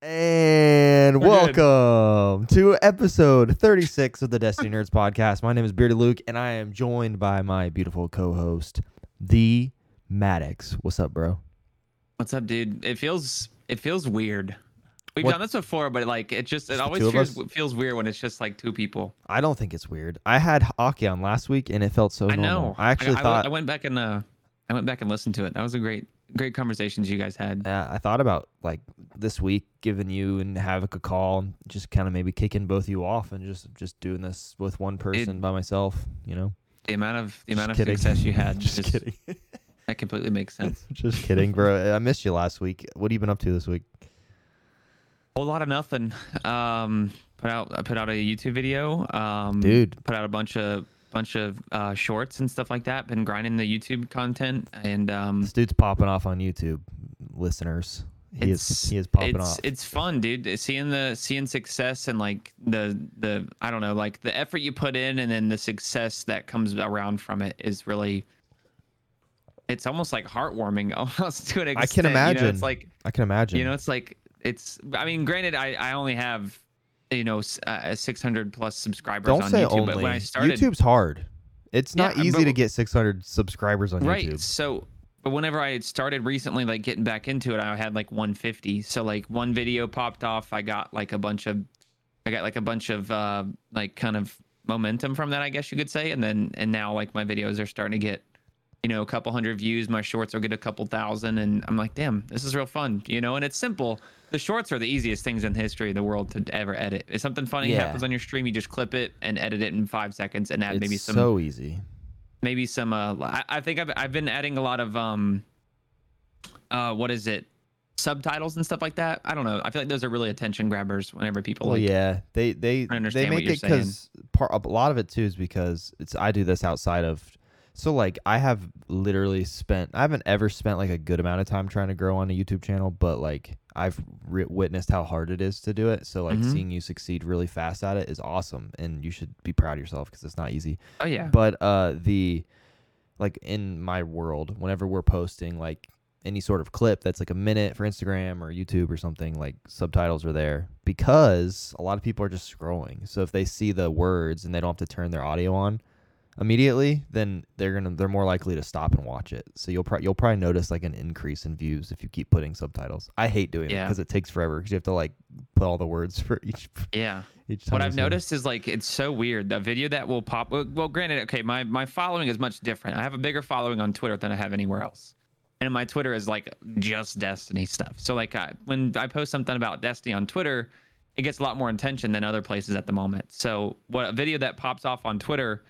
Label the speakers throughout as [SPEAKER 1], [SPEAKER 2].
[SPEAKER 1] And
[SPEAKER 2] We're good.
[SPEAKER 1] welcome to episode 36 of the Destiny Nerds podcast. My name is Bearded Luke, and I am joined by my beautiful co host, The Maddox. What's up, bro?
[SPEAKER 2] What's up, dude? It feels it feels weird. We've
[SPEAKER 1] What-
[SPEAKER 2] done this before, but like it just
[SPEAKER 1] Just
[SPEAKER 2] it
[SPEAKER 1] the
[SPEAKER 2] always feels, feels weird when it's just like two people.
[SPEAKER 1] I don't think it's weird. I had Aki on last week, and it felt so
[SPEAKER 2] I
[SPEAKER 1] normal.
[SPEAKER 2] know.
[SPEAKER 1] I actually
[SPEAKER 2] I,
[SPEAKER 1] thought.
[SPEAKER 2] I went back and uh, I went back and listened to it. That was a great great conversations you guys had.
[SPEAKER 1] uh, I thought about like this week giving you and Havoc a call, and just kind of maybe kicking both of you off, and just just doing this with one person by myself. You know,
[SPEAKER 2] The amount of the
[SPEAKER 1] Just
[SPEAKER 2] amount of success you had,
[SPEAKER 1] just
[SPEAKER 2] just,
[SPEAKER 1] kidding.
[SPEAKER 2] that completely makes sense.
[SPEAKER 1] just kidding, bro. I missed you last week. What have you been up to this week?
[SPEAKER 2] whole lot of nothing. Um, put out I put out a YouTube video. Um,
[SPEAKER 1] Dude.
[SPEAKER 2] put out a bunch of bunch of uh, shorts and stuff like that. Been grinding the YouTube content and um,
[SPEAKER 1] This dude's popping off on YouTube, listeners. He is
[SPEAKER 2] it's
[SPEAKER 1] he is popping
[SPEAKER 2] it's,
[SPEAKER 1] off.
[SPEAKER 2] It's fun, dude. Seeing the seeing success and like the the I don't know, like the effort you put in and then the success that comes around from it is really. It's almost like heartwarming, almost to an
[SPEAKER 1] I
[SPEAKER 2] extent.
[SPEAKER 1] can
[SPEAKER 2] You know,
[SPEAKER 1] imagine.
[SPEAKER 2] it's like
[SPEAKER 1] I can imagine.
[SPEAKER 2] you know, it's like it's. I mean, granted, I I only have you know s- uh, 600 plus subscribers
[SPEAKER 1] don't
[SPEAKER 2] on
[SPEAKER 1] say
[SPEAKER 2] YouTube,
[SPEAKER 1] only.
[SPEAKER 2] but when I started,
[SPEAKER 1] YouTube's hard. It's not
[SPEAKER 2] Yeah,
[SPEAKER 1] easy
[SPEAKER 2] but-
[SPEAKER 1] to get 600 subscribers on
[SPEAKER 2] right
[SPEAKER 1] YouTube.
[SPEAKER 2] so but whenever i had started recently like getting back into it i had like 150 so like one video popped off i got like a bunch of i got like a bunch of uh like kind of momentum from that i guess you could say and then and now like my videos are starting to get you know a couple hundred views my shorts will get a couple thousand and i'm like damn this is real fun you know and it's simple the shorts are the easiest things in the history of the world to ever edit if something funny
[SPEAKER 1] Yeah.
[SPEAKER 2] happens on your stream you just clip it and edit it in five seconds and add
[SPEAKER 1] It's
[SPEAKER 2] maybe some
[SPEAKER 1] so easy.
[SPEAKER 2] maybe some uh I, I think I've I've been adding a lot of um uh what is it subtitles and stuff like that. I don't know. I feel like those are really attention grabbers whenever people
[SPEAKER 1] Well,
[SPEAKER 2] like
[SPEAKER 1] yeah, they they
[SPEAKER 2] I understand
[SPEAKER 1] they
[SPEAKER 2] what
[SPEAKER 1] make
[SPEAKER 2] you're
[SPEAKER 1] it because part a lot of it too is because it's I do this outside of. So like I have literally spent I haven't ever spent like a good amount of time trying to grow on a YouTube channel, but like I've re- witnessed how hard it is to do it. So like
[SPEAKER 2] Mhm.
[SPEAKER 1] seeing you succeed really fast at it is awesome, and you should be proud of yourself because it's not easy.
[SPEAKER 2] oh yeah.
[SPEAKER 1] But uh the like in my world, whenever we're posting like any sort of clip that's like a minute for Instagram or YouTube or something, like subtitles are there because a lot of people are just scrolling. So if they see the words and they don't have to turn their audio on immediately, then they're gonna they're more likely to stop and watch it. So you'll probably you'll probably notice like an increase in views if you keep putting subtitles. I hate doing it because it takes forever because you have to like put all the words for each
[SPEAKER 2] Yeah.
[SPEAKER 1] each time.
[SPEAKER 2] What I've noticed is like it's so weird. The video that will pop well, well granted, okay, my my following is much different. I have a bigger following on Twitter than I have anywhere else. And my Twitter is like just Destiny stuff. So like I, when I post something about Destiny on Twitter, it gets a lot more attention than other places at the moment. So what a video that pops off on Twitter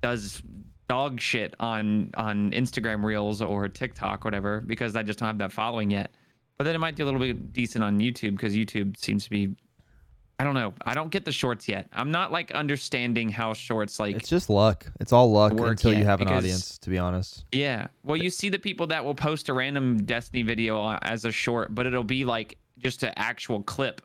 [SPEAKER 2] does dog shit on on Instagram Reels or TikTok, whatever, because I just don't have that following yet. But then it might do a little bit decent on YouTube because YouTube seems to be. I don't know. I don't get the shorts yet. I'm not like understanding how shorts like.
[SPEAKER 1] It's just luck. It's all luck until you have an
[SPEAKER 2] because-
[SPEAKER 1] audience, to be honest.
[SPEAKER 2] yeah. Well, you see the people that will post a random Destiny video uh, as a short, but it'll be like just an actual clip,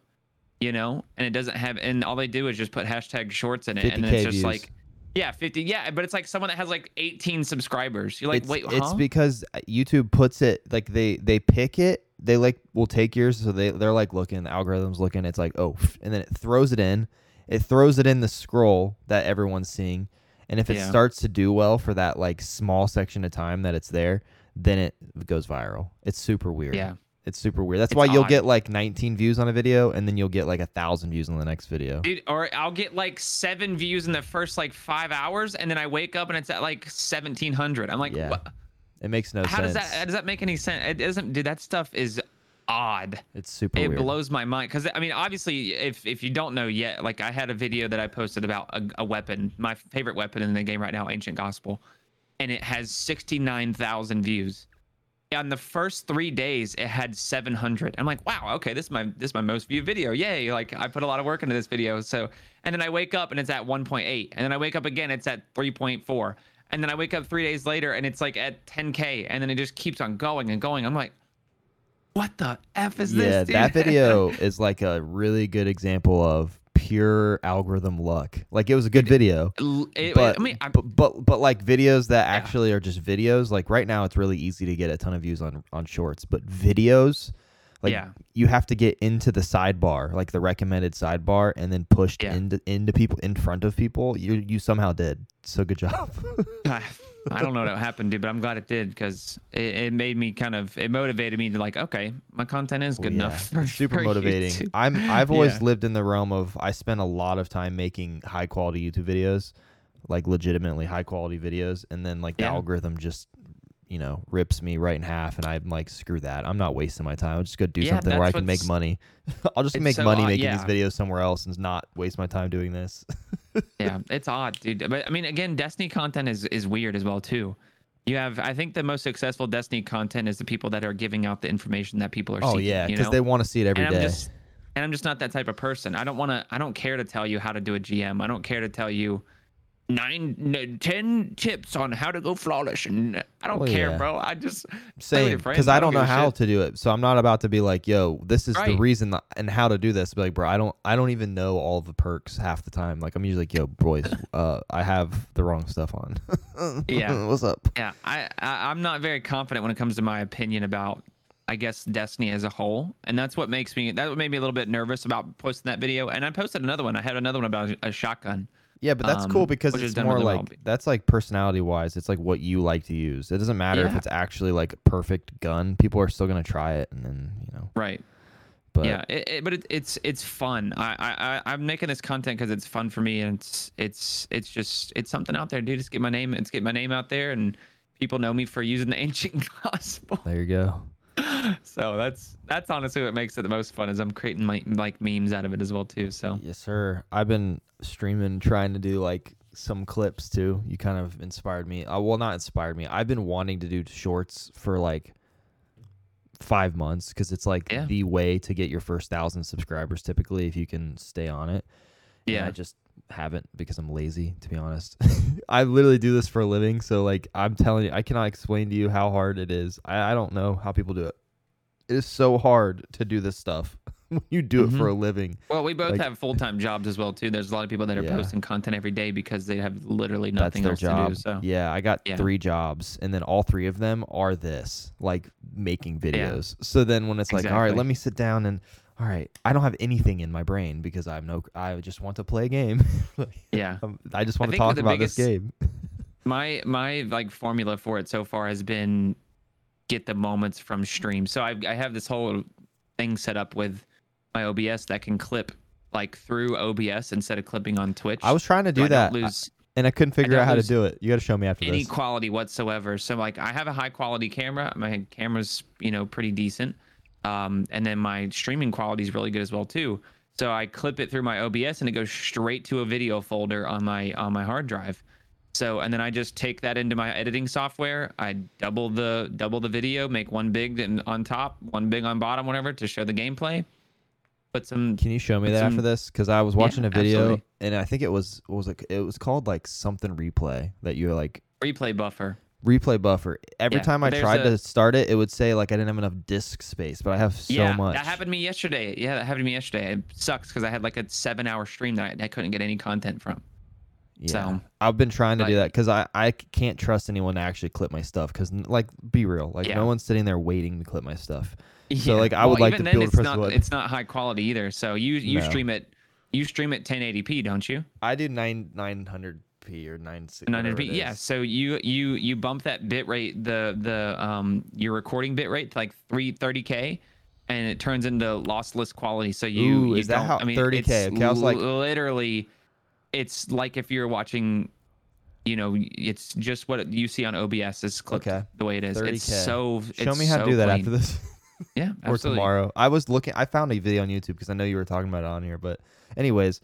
[SPEAKER 2] you know, and it doesn't have, and all they do is just put hashtag shorts in it, and
[SPEAKER 1] 50K
[SPEAKER 2] it's just
[SPEAKER 1] views.
[SPEAKER 2] like, yeah, 50, yeah, but it's like someone that has like 18 subscribers. You're like,
[SPEAKER 1] it's,
[SPEAKER 2] wait,
[SPEAKER 1] it's because uh, YouTube puts it like they they pick it. They like will take yours, so they they're like looking. The algorithm's looking. It's like oh, and then it throws it in. It throws it in the scroll that everyone's seeing, and if it
[SPEAKER 2] Yeah.
[SPEAKER 1] starts to do well for that like small section of time that it's there, then it goes viral. It's super weird.
[SPEAKER 2] yeah.
[SPEAKER 1] It's super weird. That's
[SPEAKER 2] It's
[SPEAKER 1] why you'll
[SPEAKER 2] odd.
[SPEAKER 1] get like 19 views on a video, and then you'll get like a thousand views on the next video.
[SPEAKER 2] Dude, or I'll get like seven views in the first like five hours, and then I wake up and it's at like 1700. I'm like,
[SPEAKER 1] Yeah.
[SPEAKER 2] what?
[SPEAKER 1] It makes no
[SPEAKER 2] How
[SPEAKER 1] sense.
[SPEAKER 2] does that how does that make any sense? It doesn't, dude. That stuff is odd.
[SPEAKER 1] It's super
[SPEAKER 2] it
[SPEAKER 1] weird.
[SPEAKER 2] blows my mind because I mean, obviously, if if you don't know yet, like I had a video that I posted about a, a weapon, my favorite weapon in the game right now, Ancient Gospel, and it has 69,000 views. On the first three days, it had 700. I'm like, wow, okay, this is my this is my most viewed video. Yay! Like I put a lot of work into this video. So, and then I wake up and it's at 1.8, and then I wake up again, it's at 3.4, and then I wake up three days later and it's like at 10k, and then it just keeps on going and going. I'm like, what the f is
[SPEAKER 1] yeah,
[SPEAKER 2] this? dude?
[SPEAKER 1] that video is like a really good example of pure algorithm luck. Like it was a good video,
[SPEAKER 2] L- it-
[SPEAKER 1] but
[SPEAKER 2] I mean,
[SPEAKER 1] but, but but like videos that
[SPEAKER 2] Yeah.
[SPEAKER 1] actually are just videos. Like right now, it's really easy to get a ton of views on on shorts, but videos. Like
[SPEAKER 2] yeah.
[SPEAKER 1] you have to get into the sidebar, like the recommended sidebar, and then pushed
[SPEAKER 2] Yeah.
[SPEAKER 1] into into people in front of people. You you somehow did. So good job.
[SPEAKER 2] I don't know what happened, dude, but I'm glad it did because it, it made me kind of it motivated me to like, okay, my content is good
[SPEAKER 1] Yeah,
[SPEAKER 2] enough. For,
[SPEAKER 1] super
[SPEAKER 2] for
[SPEAKER 1] motivating.
[SPEAKER 2] YouTube.
[SPEAKER 1] I'm I've always
[SPEAKER 2] Yeah.
[SPEAKER 1] lived in the realm of I spend a lot of time making high quality YouTube videos, like legitimately high quality videos, and then like the
[SPEAKER 2] Yeah.
[SPEAKER 1] algorithm just you know rips me right in half, and I'm like, screw that. I'm not wasting my time. I'm just gonna do
[SPEAKER 2] Yeah,
[SPEAKER 1] something where I can make money. I'll just make
[SPEAKER 2] so
[SPEAKER 1] money
[SPEAKER 2] odd,
[SPEAKER 1] making
[SPEAKER 2] yeah.
[SPEAKER 1] these videos somewhere else and not waste my time doing this.
[SPEAKER 2] yeah, it's odd, dude. But I mean, again, Destiny content is is weird as well too. You have, I think, the most successful Destiny content is the people that are giving out the information that people are.
[SPEAKER 1] oh
[SPEAKER 2] seeking,
[SPEAKER 1] yeah,
[SPEAKER 2] you
[SPEAKER 1] because
[SPEAKER 2] know?
[SPEAKER 1] they want to see it every
[SPEAKER 2] and
[SPEAKER 1] day.
[SPEAKER 2] I'm just and I'm just not that type of person. I don't want to I don't care to tell you how to do a GM. I don't care to tell you nine n- 10 tips on how to go flawless and I don't
[SPEAKER 1] Well,
[SPEAKER 2] care,
[SPEAKER 1] yeah.
[SPEAKER 2] bro. I just
[SPEAKER 1] Same,
[SPEAKER 2] friends,
[SPEAKER 1] because
[SPEAKER 2] I
[SPEAKER 1] I
[SPEAKER 2] don't
[SPEAKER 1] know how
[SPEAKER 2] shit.
[SPEAKER 1] to do it. So I'm not about to be like, "Yo, this is the reason that, and how to do this." Be like, bro, I don't, I don't even know all the perks half the time. Like, I'm usually like, "Yo, boys, uh, I have the wrong stuff on."
[SPEAKER 2] Yeah.
[SPEAKER 1] what's up?
[SPEAKER 2] yeah, I, I I'm not very confident when it comes to my opinion about I guess Destiny as a whole. And that's what makes me that what made me a little bit nervous about posting that video. And I posted another one. I had another one about a shotgun.
[SPEAKER 1] Yeah, but that's cool
[SPEAKER 2] Um,
[SPEAKER 1] because it's more
[SPEAKER 2] well.
[SPEAKER 1] like that's like personality wise. It's like what you like to use. It doesn't matter if it's actually like a perfect gun. People are still gonna try it, and then you know.
[SPEAKER 2] Right.
[SPEAKER 1] But
[SPEAKER 2] yeah, it, it, but it, it's it's fun. I, I I- I'm making this content because it's fun for me, and it's it's it's just it's something out there, dude. Just get my name, it's get my name out there, and people know me for using the ancient gospel.
[SPEAKER 1] there you go.
[SPEAKER 2] So that's that's honestly what makes it the most fun is I'm creating my like memes out of it as well too. So
[SPEAKER 1] Yes, sir. I've been streaming, trying to do like some clips too. You kind of inspired me. Uh, well, not inspired me. I've been wanting to do shorts for like five months because it's like
[SPEAKER 2] Yeah.
[SPEAKER 1] the way to get your first thousand subscribers. Typically, if you can stay on it. And
[SPEAKER 2] yeah,
[SPEAKER 1] I just haven't because I'm lazy. To be honest, I literally do this for a living. So like, I'm telling you, I cannot explain to you how hard it is. I, I don't know how people do it. It is so hard to do this stuff when you do it for mm-hmm. a living.
[SPEAKER 2] well, we both
[SPEAKER 1] like-
[SPEAKER 2] have full time jobs as well too. There's a lot of people that are
[SPEAKER 1] Yeah.
[SPEAKER 2] posting content every day because they have literally
[SPEAKER 1] That's
[SPEAKER 2] nothing
[SPEAKER 1] their
[SPEAKER 2] else
[SPEAKER 1] job.
[SPEAKER 2] to do. So
[SPEAKER 1] Yeah, I got
[SPEAKER 2] Yeah.
[SPEAKER 1] three jobs, and then all three of them are this, like making videos. So then when it's like, all right, let me sit down and, all right, I don't have anything in my brain because I'm no, I just want to play a game.
[SPEAKER 2] yeah,
[SPEAKER 1] Um, I just want to talk about
[SPEAKER 2] biggest-
[SPEAKER 1] this game.
[SPEAKER 2] my my like formula for it so far has been get the moments from stream. So I I have this whole thing set up with my OBS that can clip like through OBS instead of clipping on Twitch.
[SPEAKER 1] I was trying to do
[SPEAKER 2] I
[SPEAKER 1] that,
[SPEAKER 2] lose
[SPEAKER 1] and I couldn't figure
[SPEAKER 2] don't
[SPEAKER 1] out how to do it. You got to show me after
[SPEAKER 2] any
[SPEAKER 1] this.
[SPEAKER 2] quality whatsoever. So like I have a high quality camera. My camera's you know pretty decent, um, and then my streaming quality is really good as well too. So I clip it through my OBS and it goes straight to a video folder on my on my hard drive. So and then I just take that into my editing software. I double the double the video, make one big and on top, one big on bottom, whatever, to show the gameplay. Put some
[SPEAKER 1] Can you show me that after this? Because I was watching
[SPEAKER 2] Yeah,
[SPEAKER 1] a video,
[SPEAKER 2] absolutely.
[SPEAKER 1] and I think it was what was it? It was called like something replay that you like
[SPEAKER 2] replay buffer.
[SPEAKER 1] Replay buffer. Every
[SPEAKER 2] Yeah,
[SPEAKER 1] time I tried
[SPEAKER 2] a-
[SPEAKER 1] to start it, it would say like I didn't have enough disk space, but I have so
[SPEAKER 2] yeah,
[SPEAKER 1] much.
[SPEAKER 2] that happened to me yesterday. Yeah, that happened to me yesterday. It sucks because I had like a seven-hour stream that I, I couldn't get any content from.
[SPEAKER 1] Yeah.
[SPEAKER 2] So,
[SPEAKER 1] I've been trying to do that because I, I can't trust anyone to actually clip my stuff because like be real like
[SPEAKER 2] Yeah.
[SPEAKER 1] no one's sitting there waiting to clip my stuff.
[SPEAKER 2] Yeah.
[SPEAKER 1] So like, I would
[SPEAKER 2] Well,
[SPEAKER 1] like
[SPEAKER 2] even
[SPEAKER 1] to
[SPEAKER 2] then,
[SPEAKER 1] build a
[SPEAKER 2] it's not
[SPEAKER 1] what-
[SPEAKER 2] it's not high quality either. So you you
[SPEAKER 1] No.
[SPEAKER 2] stream it you stream it 1080p, don't you?
[SPEAKER 1] I do nine nine hundred p or nine six.
[SPEAKER 2] 900p. Yeah. So you you you bump that bit rate the the um your recording bit rate to like 330k. And it turns into lossless quality. So you,
[SPEAKER 1] Ooh,
[SPEAKER 2] you
[SPEAKER 1] is that how-
[SPEAKER 2] I mean,
[SPEAKER 1] 30K?
[SPEAKER 2] It's
[SPEAKER 1] Okay, I was like-
[SPEAKER 2] literally, it's like if you're watching, you know, it's just what you see on OBS is clipped
[SPEAKER 1] Okay.
[SPEAKER 2] the way it is.
[SPEAKER 1] 30K.
[SPEAKER 2] It's so.
[SPEAKER 1] Show me how to do that after this
[SPEAKER 2] Yeah, absolutely.
[SPEAKER 1] or tomorrow. I was looking. I found a video on YouTube because I know you were talking about it on here. But anyways,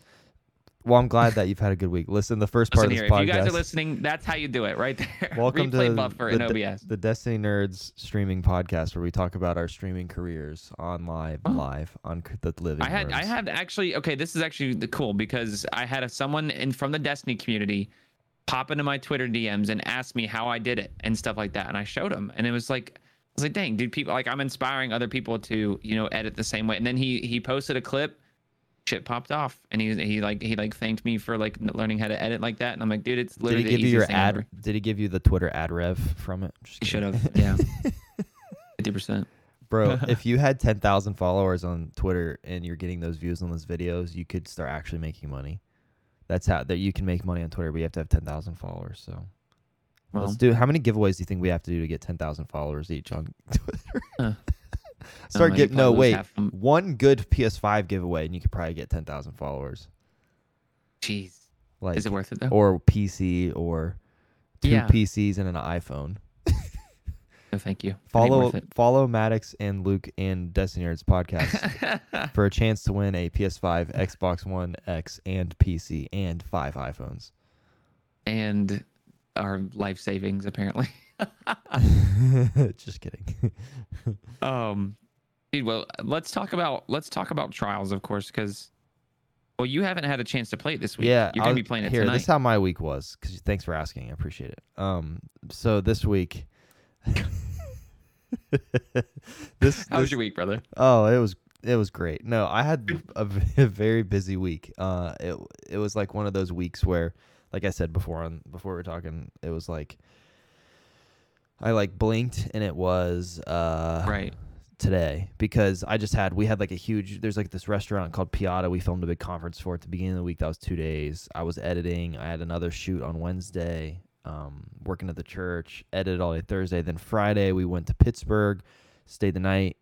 [SPEAKER 1] well, I'm glad that you've had a good week. Listen, the first part of
[SPEAKER 2] here,
[SPEAKER 1] podcast.
[SPEAKER 2] if you guys are listening, that's how you do it, right there.
[SPEAKER 1] Welcome to
[SPEAKER 2] buffer
[SPEAKER 1] the,
[SPEAKER 2] in OBS.
[SPEAKER 1] the Destiny Nerds streaming podcast, where we talk about our streaming careers on live,
[SPEAKER 2] Oh.
[SPEAKER 1] live on the living.
[SPEAKER 2] I had I had actually okay. This is actually cool because I had a, someone in from the Destiny community pop into my Twitter DMs and ask me how I did it and stuff like that, and I showed him, and it was like I was like, dang, dude, people like I'm inspiring other people to you know edit the same way, and then he he posted a clip. Shit popped off, and he he like he like thanked me for like learning how to edit like that, and I'm like, dude, it's literally.
[SPEAKER 1] Did he give you your ad?
[SPEAKER 2] ever.
[SPEAKER 1] Did he give you the Twitter ad rev from it?
[SPEAKER 2] He should have, yeah, fifty percent.
[SPEAKER 1] Bro, if you had 10,000 followers on Twitter and you're getting those views on those videos, you could start actually making money. That's how that you can make money on Twitter, but you have to have 10,000 followers. So
[SPEAKER 2] Well,
[SPEAKER 1] let's do. How many giveaways do you think we have to do to get 10,000 followers each on Twitter?
[SPEAKER 2] Huh.
[SPEAKER 1] Start getting no wait.
[SPEAKER 2] 'em.
[SPEAKER 1] Um, one good PS5 giveaway and you could probably get 10,000 followers.
[SPEAKER 2] Jeez,
[SPEAKER 1] Like
[SPEAKER 2] is it worth it though?
[SPEAKER 1] or PC or two
[SPEAKER 2] Yeah.
[SPEAKER 1] PCs and an iPhone.
[SPEAKER 2] no, thank you.
[SPEAKER 1] Follow follow Maddox and Luke and Destiny Nerds podcast for a chance to win a PS5, Xbox One X, and PC, and five iPhones.
[SPEAKER 2] and our life savings apparently.
[SPEAKER 1] Just kidding.
[SPEAKER 2] Um, dude, well, let's talk about let's talk about trials, of course, because well, you haven't had a chance to play it this week.
[SPEAKER 1] yeah,
[SPEAKER 2] you're gonna
[SPEAKER 1] was-
[SPEAKER 2] be playing it
[SPEAKER 1] here.
[SPEAKER 2] tonight.
[SPEAKER 1] This is how my week was. Cause thanks for asking. I appreciate it. Um, so this week, this,
[SPEAKER 2] How was your week, brother?
[SPEAKER 1] Oh, it was it was great. No, I had a very busy week. Uh, it it was like one of those weeks where, like I said before on before we were talking, it was like I like blinked and it was uh
[SPEAKER 2] right.
[SPEAKER 1] today because I just had we had like a huge there's like this restaurant called Piata we filmed a big conference for at the beginning of the week that was 2 days. I was editing. I had another shoot on Wednesday. Um, working at the church, edited all day Thursday. Then Friday we went to Pittsburgh, stayed the night.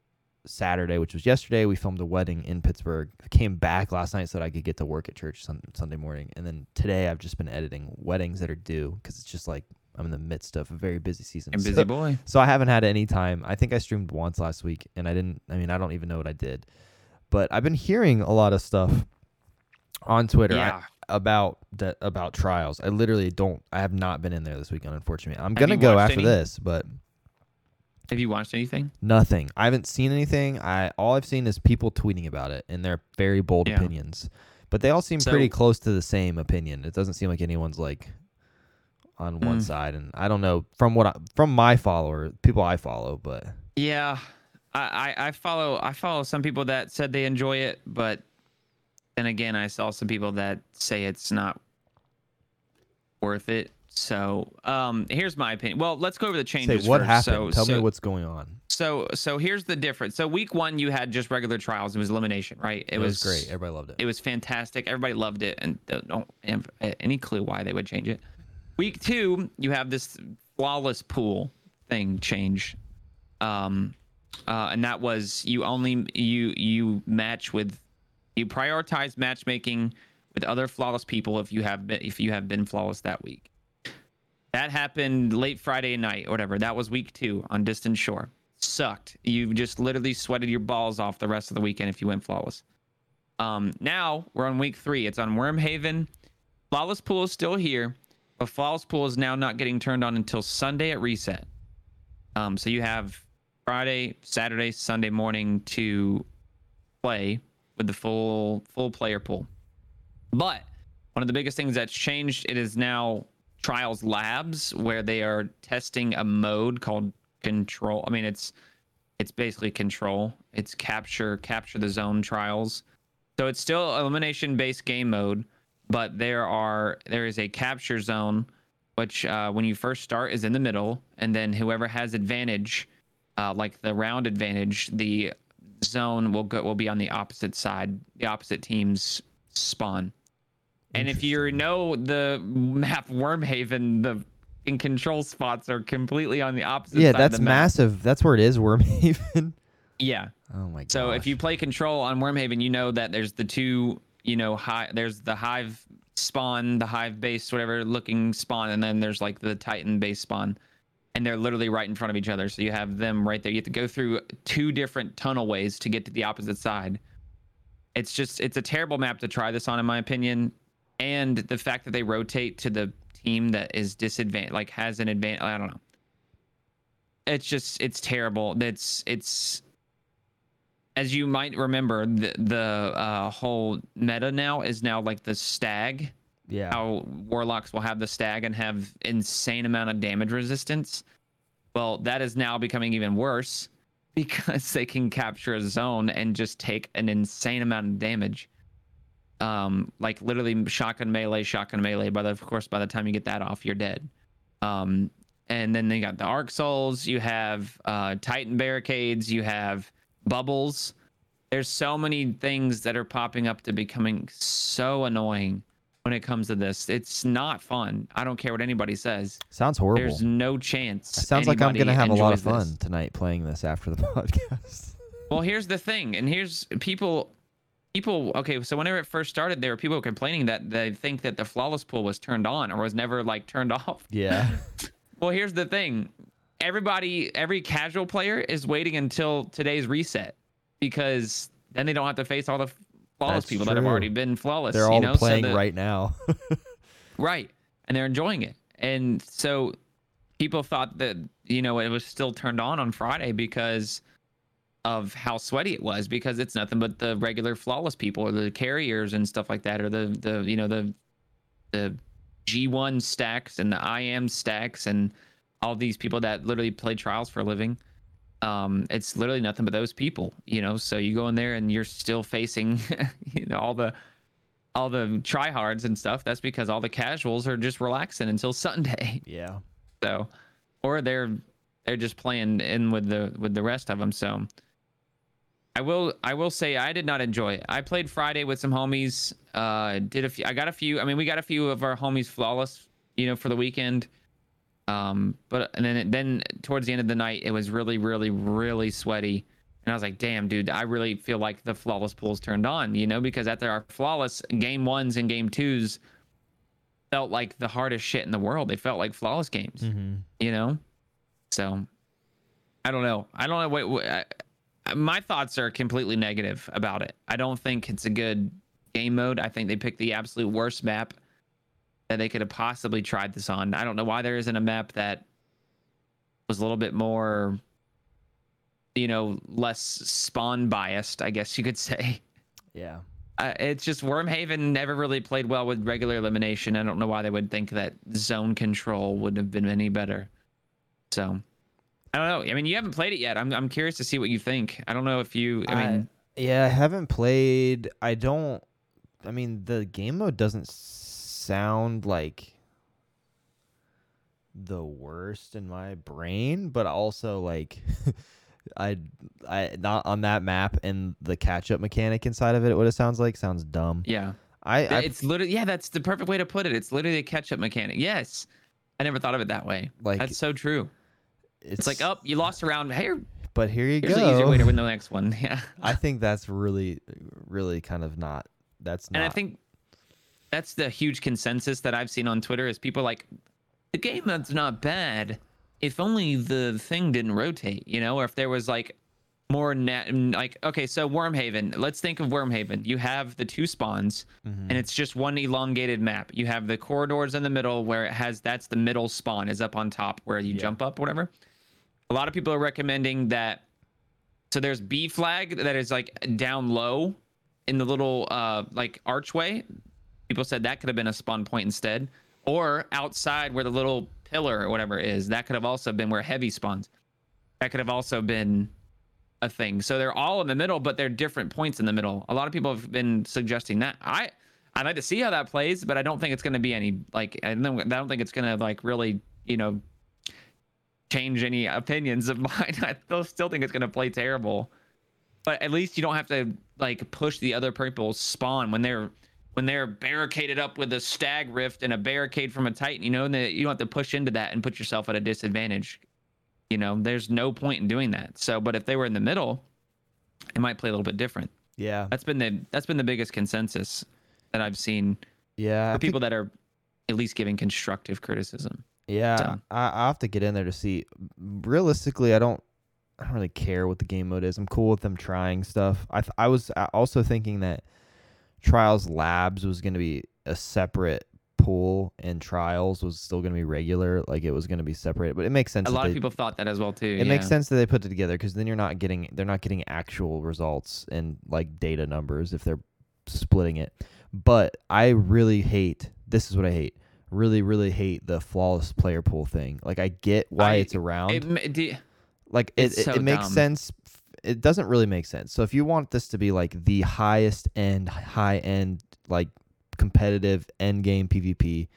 [SPEAKER 1] Saturday, which was yesterday, we filmed a wedding in Pittsburgh. Came back last night so that I could get to work at church sun- Sunday morning, and then today I've just been editing weddings that are due because it's just like I'm in the midst of a very busy season.
[SPEAKER 2] And
[SPEAKER 1] So-
[SPEAKER 2] busy boy.
[SPEAKER 1] so I haven't had any time. I think I streamed once last week, and I didn't. I mean, I don't even know what I did, but I've been hearing a lot of stuff on Twitter I- about that about trials. I literally don't. I have not been in there this weekend, unfortunately. I'm
[SPEAKER 2] Have
[SPEAKER 1] gonna go after
[SPEAKER 2] any?
[SPEAKER 1] this, but
[SPEAKER 2] Have you watched anything?
[SPEAKER 1] nothing. I haven't seen anything. I all I've seen is people tweeting about it and their very bold
[SPEAKER 2] Yeah.
[SPEAKER 1] opinions, but they all seem
[SPEAKER 2] So-
[SPEAKER 1] pretty close to the same opinion. It doesn't seem like anyone's like on one
[SPEAKER 2] Mm.
[SPEAKER 1] side, and I don't know from what I, from my follower people I follow, but.
[SPEAKER 2] Yeah. I, I, I follow I follow some people that said they enjoy it, but then again I saw some people that say it's not worth it. So um here's my opinion. Well, let's go over the
[SPEAKER 1] Say
[SPEAKER 2] changes.
[SPEAKER 1] what
[SPEAKER 2] first.
[SPEAKER 1] happened.
[SPEAKER 2] So,
[SPEAKER 1] Tell
[SPEAKER 2] so,
[SPEAKER 1] me what's going on.
[SPEAKER 2] So so here's the difference. So week one you had just regular trials. It was elimination, right?
[SPEAKER 1] It, was, great. Everybody loved it.
[SPEAKER 2] It was fantastic. Everybody loved it, and don't- don't have any clue why they would change it. Week two, you have this flawless pool thing change, um, uh, and that was you only you you match with you prioritize matchmaking with other flawless people if you have been if you have been flawless that week. That happened late Friday night or whatever. That was week two on Distant Shore. Sucked. You just literally sweated your balls off the rest of the weekend if you went flawless. Um, now we're on week three. It's on Wormhaven. Flawless Pool is still here, but Flawless Pool is now not getting turned on until Sunday at reset. Um, so you have Friday, Saturday, Sunday morning to play with the full full player pool. But one of the biggest things that's changed, it is now Trials Labs where they are testing a mode called Control. I mean, it's it's basically Control. It's capture capture the zone trials. So it's still elimination based game mode, but there are there is a capture zone, which uh, when you first start is in the middle, and then whoever has advantage, uh, like the round advantage, the zone will go will be on the opposite side, the opposite team's spawn. And if you know the map Wormhaven, the in control spots are completely on the opposite
[SPEAKER 1] yeah,
[SPEAKER 2] side
[SPEAKER 1] that's
[SPEAKER 2] of the map.
[SPEAKER 1] massive. That's where it is, Wormhaven.
[SPEAKER 2] Yeah.
[SPEAKER 1] oh my god.
[SPEAKER 2] So if you play control on Wormhaven, you know that there's the two, you know, high there's the hive spawn, the hive base, whatever looking spawn, and then there's like the Titan base spawn. And they're literally right in front of each other. So you have them right there. You have to go through two different tunnel ways to get to the opposite side. It's just it's a terrible map to try this on, in my opinion. And the fact that they rotate to the team that is disadvantaged, like has an advantage, I don't know. It's just it's terrible. That's it's as you might remember, the the uh, whole meta now is now like the stag.
[SPEAKER 1] yeah.
[SPEAKER 2] How warlocks will have the stag and have insane amount of damage resistance. Well, that is now becoming even worse because they can capture a zone and just take an insane amount of damage. Um, like literally shotgun melee, shotgun melee. But of course, by the time you get that off, you're dead. Um, and then they got the Arc Souls. You have uh, Titan barricades. You have bubbles. There's so many things that are popping up to becoming so annoying when it comes to this. It's not fun. I don't care what anybody says.
[SPEAKER 1] Sounds horrible.
[SPEAKER 2] There's no chance.
[SPEAKER 1] Sounds like I'm gonna have a lot of fun
[SPEAKER 2] this.
[SPEAKER 1] tonight playing this after the podcast.
[SPEAKER 2] Well, here's the thing, and here's people. People, okay, so whenever it first started, there were people complaining that they think that the flawless pool was turned on or was never like turned off.
[SPEAKER 1] yeah.
[SPEAKER 2] Well, here's the thing. Everybody, every casual player is waiting until today's reset because then they don't have to face all the flawless
[SPEAKER 1] That's
[SPEAKER 2] people that have already been flawless.
[SPEAKER 1] They're
[SPEAKER 2] you
[SPEAKER 1] all
[SPEAKER 2] know? So
[SPEAKER 1] playing
[SPEAKER 2] the-
[SPEAKER 1] right now.
[SPEAKER 2] Right. And they're enjoying it. And so people thought that, you know, it was still turned on on Friday because of how sweaty it was because it's nothing but the regular flawless people or the carriers and stuff like that or the the you know the the G1 stacks and the IM stacks and all these people that literally play trials for a living. Um, it's literally nothing but those people, you know. So you go in there and you're still facing, you know, all the all the tryhards and stuff. That's because all the casuals are just relaxing until Sunday.
[SPEAKER 1] yeah.
[SPEAKER 2] So, or they're they're just playing in with the with the rest of them. So, I will I will say I did not enjoy it. I played Friday with some homies. Uh, did a few. I got a few. I mean, we got a few of our homies flawless. You know, for the weekend. Um, but and then then towards the end of the night, it was really really really sweaty. And I was like, damn, dude, I really feel like the flawless pool's turned on, you know, because after our flawless game ones and game twos felt like the hardest shit in the world. They felt like flawless games
[SPEAKER 1] Mm-hmm.
[SPEAKER 2] you know so i don't know i don't know I, my thoughts are completely negative about it i don't think it's a good game mode i think they picked the absolute worst map that they could have possibly tried this on i don't know why there isn't a map that was a little bit more you know less spawn biased i guess you could say
[SPEAKER 1] Yeah.
[SPEAKER 2] uh, it's just Wormhaven never really played well with regular elimination. I don't know why they would think that zone control would have been any better. So, I don't know. I mean, you haven't played it yet. I'm I'm curious to see what you think. I don't know if you. I mean,
[SPEAKER 1] yeah, I haven't played. I don't. I mean, the game mode doesn't sound like the worst in my brain, but also like I I not on that map and the catch up mechanic inside of it. What it sounds like sounds dumb.
[SPEAKER 2] yeah,
[SPEAKER 1] I, I
[SPEAKER 2] it's literally yeah. That's the perfect way to put it. It's literally a catch up mechanic. Yes, I never thought of it that way.
[SPEAKER 1] like
[SPEAKER 2] That's so true. It's, like, oh, you lost a round. Hey,
[SPEAKER 1] but here you
[SPEAKER 2] here's
[SPEAKER 1] go.
[SPEAKER 2] an easier way to win the next one. Yeah.
[SPEAKER 1] I think that's really, really kind of not. That's not.
[SPEAKER 2] And I think that's the huge consensus that I've seen on Twitter is people like the game that's not bad if only the thing didn't rotate, you know, or if there was like more net like okay, so Wormhaven, let's think of Wormhaven. You have the two spawns
[SPEAKER 1] Mhm.
[SPEAKER 2] and it's just one elongated map. You have the corridors in the middle where it has that's the middle spawn is up on top where you
[SPEAKER 1] Yeah.
[SPEAKER 2] jump up whatever. A lot of people are recommending that so there's B flag that is like down low in the little uh like archway. People said that could have been a spawn point instead. Or outside where the little pillar or whatever is, that could have also been where heavy spawns. That could have also been a thing. So they're all in the middle, but they're different points in the middle. A lot of people have been suggesting that. I I'd like to see how that plays, but I don't think it's going to be any like I don't I don't think it's going to like really you know change any opinions of mine. I still think it's going to play terrible. But at least you don't have to like push the other people's spawn when they're when they're barricaded up with a stag rift and a barricade from a titan. You know, and that you don't have to push into that and put yourself at a disadvantage. You know, there's no point in doing that. So, but if they were in the middle, it might play a little bit different.
[SPEAKER 1] yeah,
[SPEAKER 2] That's been the that's been the biggest consensus that I've seen
[SPEAKER 1] yeah.
[SPEAKER 2] For
[SPEAKER 1] think-
[SPEAKER 2] people that are at least giving constructive criticism.
[SPEAKER 1] Yeah,
[SPEAKER 2] So-
[SPEAKER 1] I I have to get in there to see. Realistically, I don't I don't really care what the game mode is. I'm cool with them trying stuff. I th- I was also thinking that Trials Labs was going to be a separate pool and Trials was still going to be regular, like it was going to be separated. But it makes sense.
[SPEAKER 2] A lot
[SPEAKER 1] they-
[SPEAKER 2] of people thought that as well too.
[SPEAKER 1] It makes sense that they put it together because then you're not getting they're not getting actual results and like data numbers if they're splitting it. But I really hate this is what I hate. Really, really hate the flawless player pool thing. Like I get why
[SPEAKER 2] I-
[SPEAKER 1] it's around.
[SPEAKER 2] It, do-
[SPEAKER 1] like it, it,
[SPEAKER 2] so
[SPEAKER 1] it makes sense. It doesn't really make sense. So if you want this to be like the highest end, high end, like competitive end game PvP,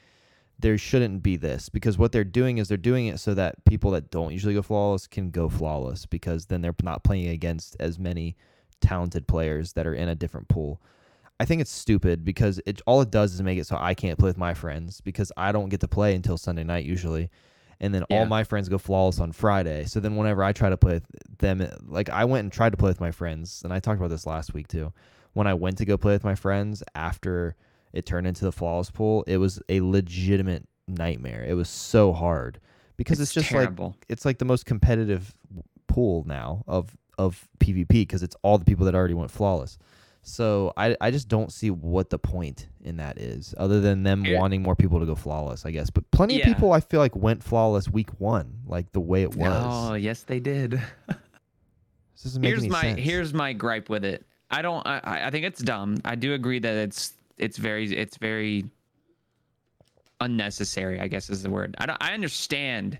[SPEAKER 1] there shouldn't be this because what they're doing is they're doing it so that people that don't usually go flawless can go flawless because then they're not playing against as many talented players that are in a different pool. I think it's stupid because it all it does is make it so I can't play with my friends because I don't get to play until Sunday night usually. And then
[SPEAKER 2] Yeah.
[SPEAKER 1] all my friends go flawless on Friday. So then whenever I try to play with them like I went and tried to play with my friends and I talked about this last week too. When I went to go play with my friends after it turned into the flawless pool, it was a legitimate nightmare. It was so hard because it's, just like it's like the most competitive pool now of of PvP because it's all the people that already went flawless. So I I just don't see what the point in that is other than them
[SPEAKER 2] Here-
[SPEAKER 1] wanting more people to go flawless, I guess. But plenty
[SPEAKER 2] Yeah.
[SPEAKER 1] of people I feel like went flawless week 1, like the way it oh, was.
[SPEAKER 2] Oh, yes, they did.
[SPEAKER 1] this doesn't make
[SPEAKER 2] here's
[SPEAKER 1] any
[SPEAKER 2] my
[SPEAKER 1] sense.
[SPEAKER 2] here's my gripe with it. I don't. I I think it's dumb. I do agree that it's it's very it's very unnecessary. I guess is the word. I don't. I understand.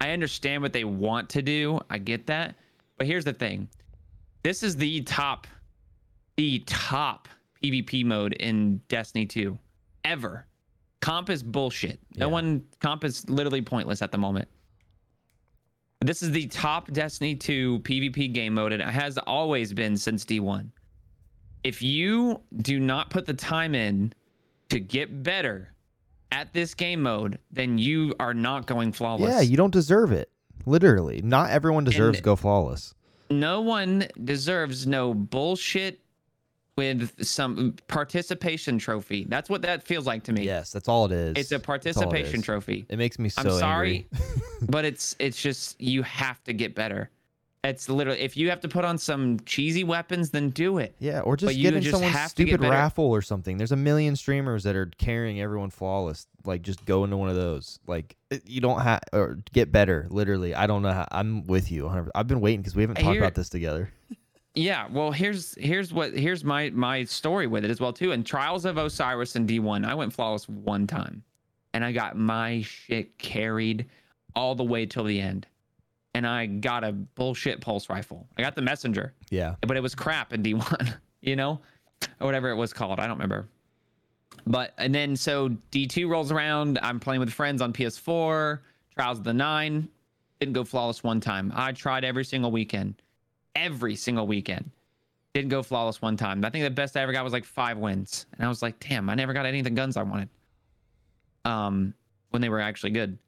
[SPEAKER 2] I understand what they want to do. I get that. But here's the thing. This is the top, the top PvP mode in Destiny 2 ever. Comp is bullshit. No
[SPEAKER 1] Yeah.
[SPEAKER 2] one comp is literally pointless at the moment. This is the top Destiny 2 PvP game mode, and it has always been since D1. If you do not put the time in to get better at this game mode, then you are not going flawless.
[SPEAKER 1] yeah, you don't deserve it. Literally. Not everyone deserves to go flawless.
[SPEAKER 2] no one deserves no bullshit with some participation trophy. That's what that feels like to me.
[SPEAKER 1] Yes, that's all it is.
[SPEAKER 2] It's a
[SPEAKER 1] That's it
[SPEAKER 2] participation
[SPEAKER 1] is.
[SPEAKER 2] trophy.
[SPEAKER 1] It makes me so
[SPEAKER 2] I'm sorry, but it's it's just you have to get better. It's literally if you have to put on some cheesy weapons, then do it.
[SPEAKER 1] Yeah, or just
[SPEAKER 2] you
[SPEAKER 1] get in
[SPEAKER 2] just
[SPEAKER 1] someone's
[SPEAKER 2] have
[SPEAKER 1] stupid raffle or something. There's a million streamers that are carrying everyone flawless. Like, just go into one of those. Like, you don't have or get better. Literally, I don't know how. I'm with you. 100 I've been waiting because we haven't talked
[SPEAKER 2] hear-
[SPEAKER 1] about this together.
[SPEAKER 2] Yeah, well, here's here's what here's my my story with it as well too. and Trials of Osiris and D1, I went flawless one time, and I got my shit carried all the way till the end, and I got a bullshit pulse rifle. I got the messenger,
[SPEAKER 1] Yeah,
[SPEAKER 2] but it was crap in D1, you know, or whatever it was called. I don't remember. But and then so D2 rolls around. I'm playing with friends on PS4. Trials of the Nine didn't go flawless one time. I tried every single weekend, every single weekend. Didn't go flawless one time. I think the best I ever got was like five wins, and I was like, damn, I never got any of the guns I wanted. Um, when they were actually good.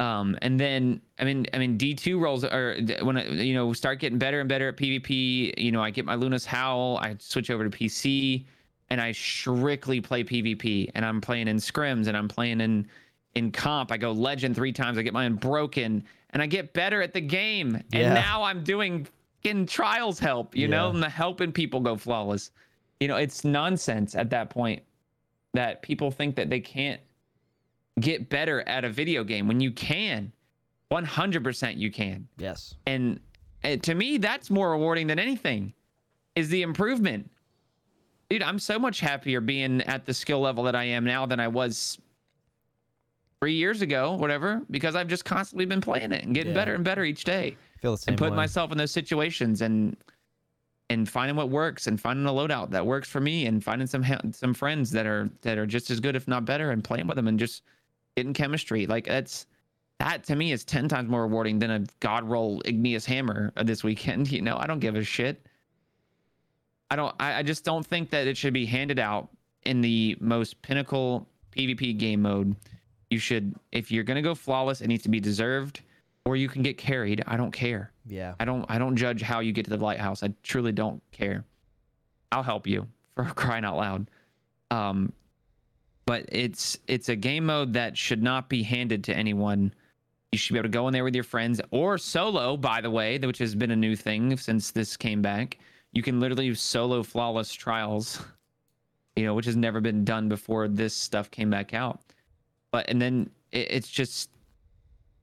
[SPEAKER 2] Um, and then I mean, I mean, D two rolls or when I, you know start getting better and better at PvP. You know, I get my Luna's Howl. I switch over to PC, and I strictly play PvP. And I'm playing in scrims, and I'm playing in in comp. I go legend three times. I get mine broken, and I get better at the game. And
[SPEAKER 1] Yeah.
[SPEAKER 2] now I'm doing in trials help. You know, and the helping people go flawless. You know, it's nonsense at that point that people think that they can't get better at a video game when you can 100% you can
[SPEAKER 1] yes,
[SPEAKER 2] and, and to me that's more rewarding than anything is the improvement dude i'm so much happier being at the skill level that i am now than i was three years ago whatever because i've just constantly been playing it and getting
[SPEAKER 1] Yeah.
[SPEAKER 2] better and better each day.
[SPEAKER 1] Feel the same
[SPEAKER 2] and putting
[SPEAKER 1] way.
[SPEAKER 2] myself in those situations and and finding what works and finding a loadout that works for me and finding some some friends that are that are just as good if not better and playing with them and just getting chemistry. Like that's that to me is 10 times more rewarding than a god roll igneous hammer this weekend you know? I don't give a shit. I don't I, I just don't think that it should be handed out in the most pinnacle pvp game mode you should if you're to go flawless it needs to be deserved or you can get carried i don't care
[SPEAKER 1] yeah,
[SPEAKER 2] I don't I don't judge how you get to the lighthouse. I truly don't care. I'll help you for crying out loud. Um but it's it's a game mode that should not be handed to anyone. You should be able to go in there with your friends or solo, by the way, which has been a new thing since this came back. You can literally solo flawless trials, you know, which has never been done before this stuff came back out. But and then it, it's just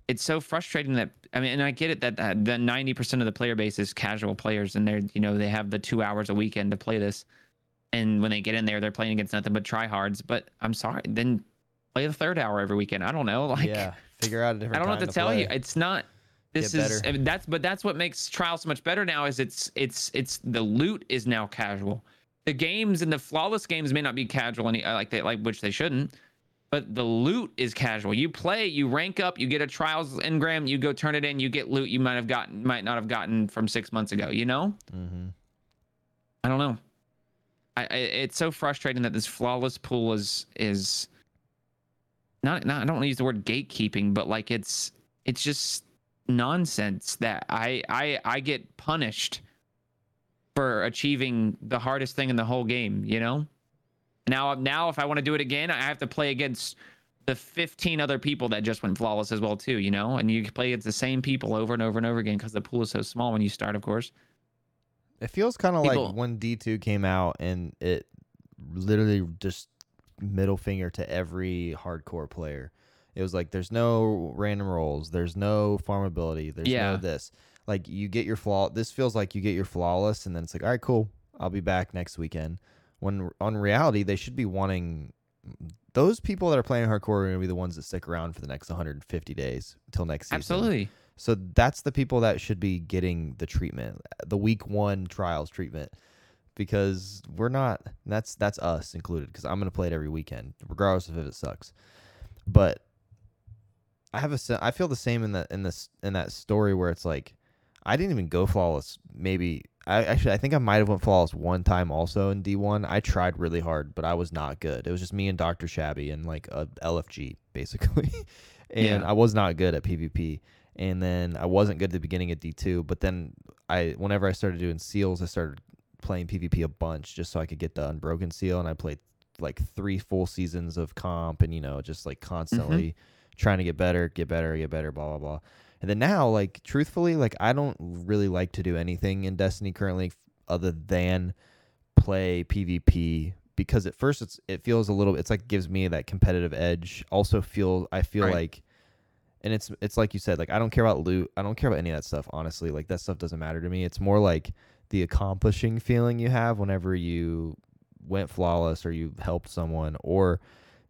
[SPEAKER 2] it's so frustrating that I mean, and I get it that the ninety percent of the player base is casual players, and they're you know they have the two hours a weekend to play this, and when they get in there, they're playing against nothing but tryhards. But I'm sorry, then play the third hour every weekend. I don't know, like
[SPEAKER 1] yeah. Figure out a different.
[SPEAKER 2] I don't know what
[SPEAKER 1] time
[SPEAKER 2] to, tell
[SPEAKER 1] play.
[SPEAKER 2] you. It's not. This
[SPEAKER 1] Get
[SPEAKER 2] is. I mean, that's but that's what makes trial so much better now. Is it's it's it's the loot is now casual. The games and the flawless games may not be casual any uh, like they like which they shouldn't. But the loot is casual. You play, you rank up, you get a trials engram, you go turn it in, you get loot you might have gotten, might not have gotten from six months ago. You know?
[SPEAKER 1] Mm-hmm.
[SPEAKER 2] I don't know. I, I it's so frustrating that this flawless pool is is not not I don't want to use the word gatekeeping, but like it's it's just nonsense that I I I get punished for achieving the hardest thing in the whole game, you know? Now now if I want to do it again, I have to play against the 15 other people that just went flawless as well too, you know? And you play against the same people over and over and over again because the pool is so small when you start, of course.
[SPEAKER 1] It feels kind of like when D2 came out and it literally just middle finger to every hardcore player. It was like there's no random rolls, there's no farmability, there's
[SPEAKER 2] Yeah.
[SPEAKER 1] no this. Like you get your flaw. This feels like you get your flawless, and then it's like, all right, cool, I'll be back next weekend. When on reality, they should be wanting those people that are playing hardcore are going to be the ones that stick around for the next 150 days until next season.
[SPEAKER 2] Absolutely.
[SPEAKER 1] So that's the people that should be getting the treatment, the week one trials treatment, because we're not. That's that's us included. Because I'm gonna play it every weekend, regardless of if it sucks. But I have a. I feel the same in that in this in that story where it's like, I didn't even go flawless. Maybe I actually I think I might have went flawless one time also in D1. I tried really hard, but I was not good. It was just me and Doctor Shabby and like a LFG basically, and
[SPEAKER 2] Yeah.
[SPEAKER 1] I was not good at PvP and then I wasn't good at the beginning of D two. But then I, whenever I started doing seals, I started playing PvP a bunch just so I could get the unbroken seal, and I played like three full seasons of comp, and you know, just like mm-hmm. constantly trying to get better, get better, get better, blah blah blah. And then now, like truthfully, like I don't really like to do anything in Destiny currently other than play PvP because at first it's it feels a little it's like gives me that competitive edge. Also feel I feel
[SPEAKER 2] Right.
[SPEAKER 1] like and it's it's like you said like I don't care about loot. I don't care about any of that stuff honestly. Like that stuff doesn't matter to me. It's more like the accomplishing feeling you have whenever you went flawless or you helped someone or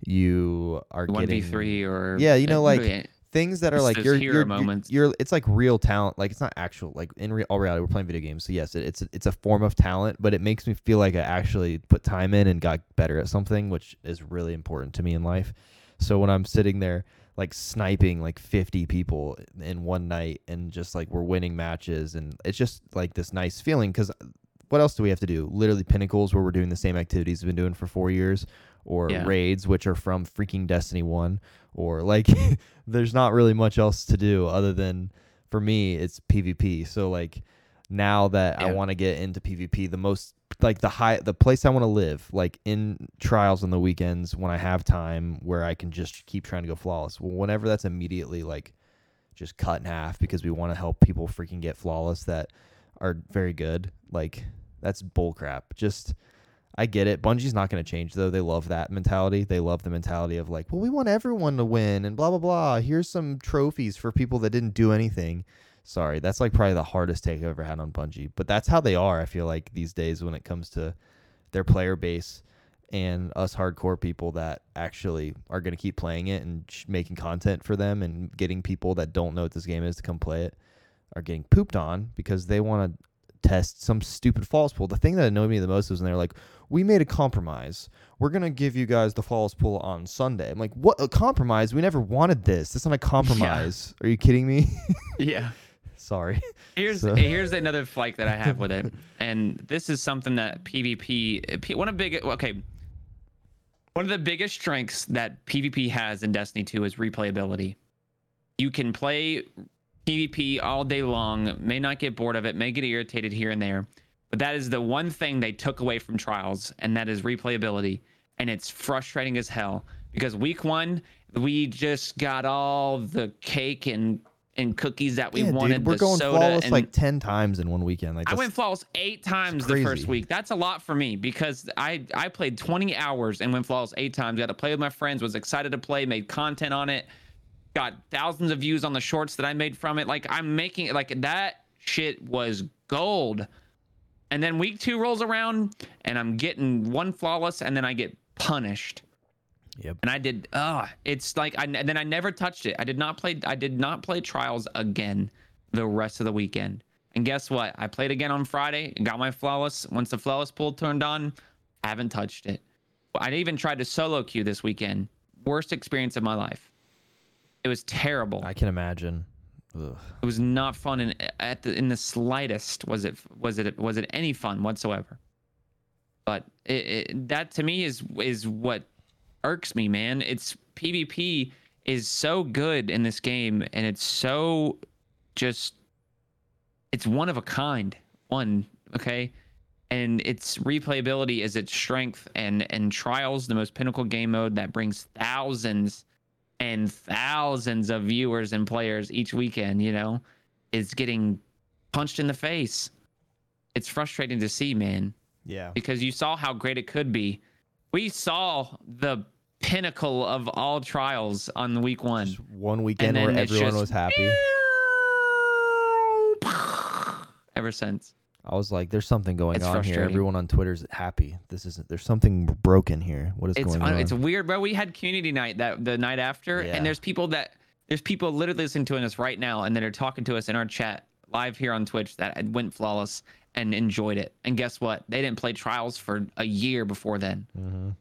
[SPEAKER 1] you are getting
[SPEAKER 2] One v
[SPEAKER 1] getting
[SPEAKER 2] three or
[SPEAKER 1] Yeah, you know, like, things that are like your
[SPEAKER 2] hero moments.
[SPEAKER 1] You're, it's like real talent. Like it's not actual. Like in re- all reality, we're playing video games. So yes, it, it's it's a form of talent, but it makes me feel like I actually put time in and got better at something, which is really important to me in life. So when I'm sitting there like sniping like 50 people in one night and just like we're winning matches and it's just like this nice feeling because what else do we have to do? Literally pinnacles where we're doing the same activities we've been doing for four years, or
[SPEAKER 2] Yeah.
[SPEAKER 1] raids which are from freaking Destiny One, or like there's not really much else to do other than for me it's PvP. So like now that I want to get into PvP, the most like the high the place I want to live, like in trials on the weekends when I have time where I can just keep trying to go flawless. Well, whenever that's immediately like just cut in half because we want to help people freaking get flawless that are very good. Like that's bullcrap. Just I get it. Bungie's not going to change though. They love that mentality. They love the mentality of like, well, we want everyone to win and blah blah blah. Here's some trophies for people that didn't do anything. Sorry, that's like probably the hardest take I've ever had on Bungie. But that's how they are. I feel like these days when it comes to their player base and us hardcore people that actually are going to keep playing it and sh- making content for them and getting people that don't know what this game is to come play it are getting pooped on because they want to test some stupid false pool. The thing that annoyed me the most was when they're like, "We made a compromise. We're gonna give you guys the false pool on Sunday." I'm like, "What a compromise? We never wanted this. This is not a compromise. Are you kidding me?"
[SPEAKER 2] yeah.
[SPEAKER 1] Sorry.
[SPEAKER 2] Here's
[SPEAKER 1] So-
[SPEAKER 2] here's another flake that I have with it, and this is something that PvP uh, one of big okay. One of the biggest strengths that PvP has in Destiny 2 is replayability. You can play PvP all day long, may not get bored of it, may get irritated here and there, but that is the one thing they took away from Trials, and that is replayability. And it's frustrating as hell because week one we just got all the cake and and cookies that we
[SPEAKER 1] Yeah,
[SPEAKER 2] wanted.
[SPEAKER 1] dude, we're
[SPEAKER 2] the
[SPEAKER 1] going flawless
[SPEAKER 2] and
[SPEAKER 1] like ten times in one weekend. Like
[SPEAKER 2] I went flawless eight times the first week. That's a lot for me because I I played 20 hours and went flawless eight times. Got to play with my friends. Was excited to play. Made content on it. Got thousands of views on the shorts that I made from it. Like I'm making it like that shit was gold. And then week two rolls around and I'm getting one flawless and then I get punished
[SPEAKER 1] Yep.
[SPEAKER 2] and I did. Uh it's like I and then I never touched it. I did not play. I did not play Trials again the rest of the weekend. And guess what? I played again on Friday and got my flawless. Once the flawless pool turned on, I haven't touched it. I even tried to solo queue this weekend. worst experience of my life. It was terrible.
[SPEAKER 1] I can imagine. Ugh.
[SPEAKER 2] It was not fun in at the in the slightest. Was it was it was it any fun whatsoever? But it, it, that to me is is what irks me, man. It's PvP is so good in this game, and it's so just it's one of a kind. One okay, and its replayability is its strength, and and trials the most pinnacle game mode that brings thousands and thousands of viewers and players each weekend, you know, is getting punched in the face. It's frustrating to see, man,
[SPEAKER 1] Yeah.
[SPEAKER 2] because you saw how great it could be. We saw the pinnacle of all trials on the week one.
[SPEAKER 1] Just one weekend where everyone
[SPEAKER 2] just-
[SPEAKER 1] was happy.
[SPEAKER 2] Ever since.
[SPEAKER 1] I was like, "There's something going
[SPEAKER 2] It's
[SPEAKER 1] on here."
[SPEAKER 2] frustrating.
[SPEAKER 1] Everyone on Twitter's happy. This isn't. There's something broken here. What is
[SPEAKER 2] it's
[SPEAKER 1] going
[SPEAKER 2] un-
[SPEAKER 1] on?
[SPEAKER 2] it's weird, bro. We had community night that the night after,
[SPEAKER 1] Yeah.
[SPEAKER 2] and there's people that there's people literally listening to us right now, and that are talking to us in our chat live here on Twitch that went flawless and enjoyed it. And guess what? They didn't play trials for a year before then,
[SPEAKER 1] Mhm.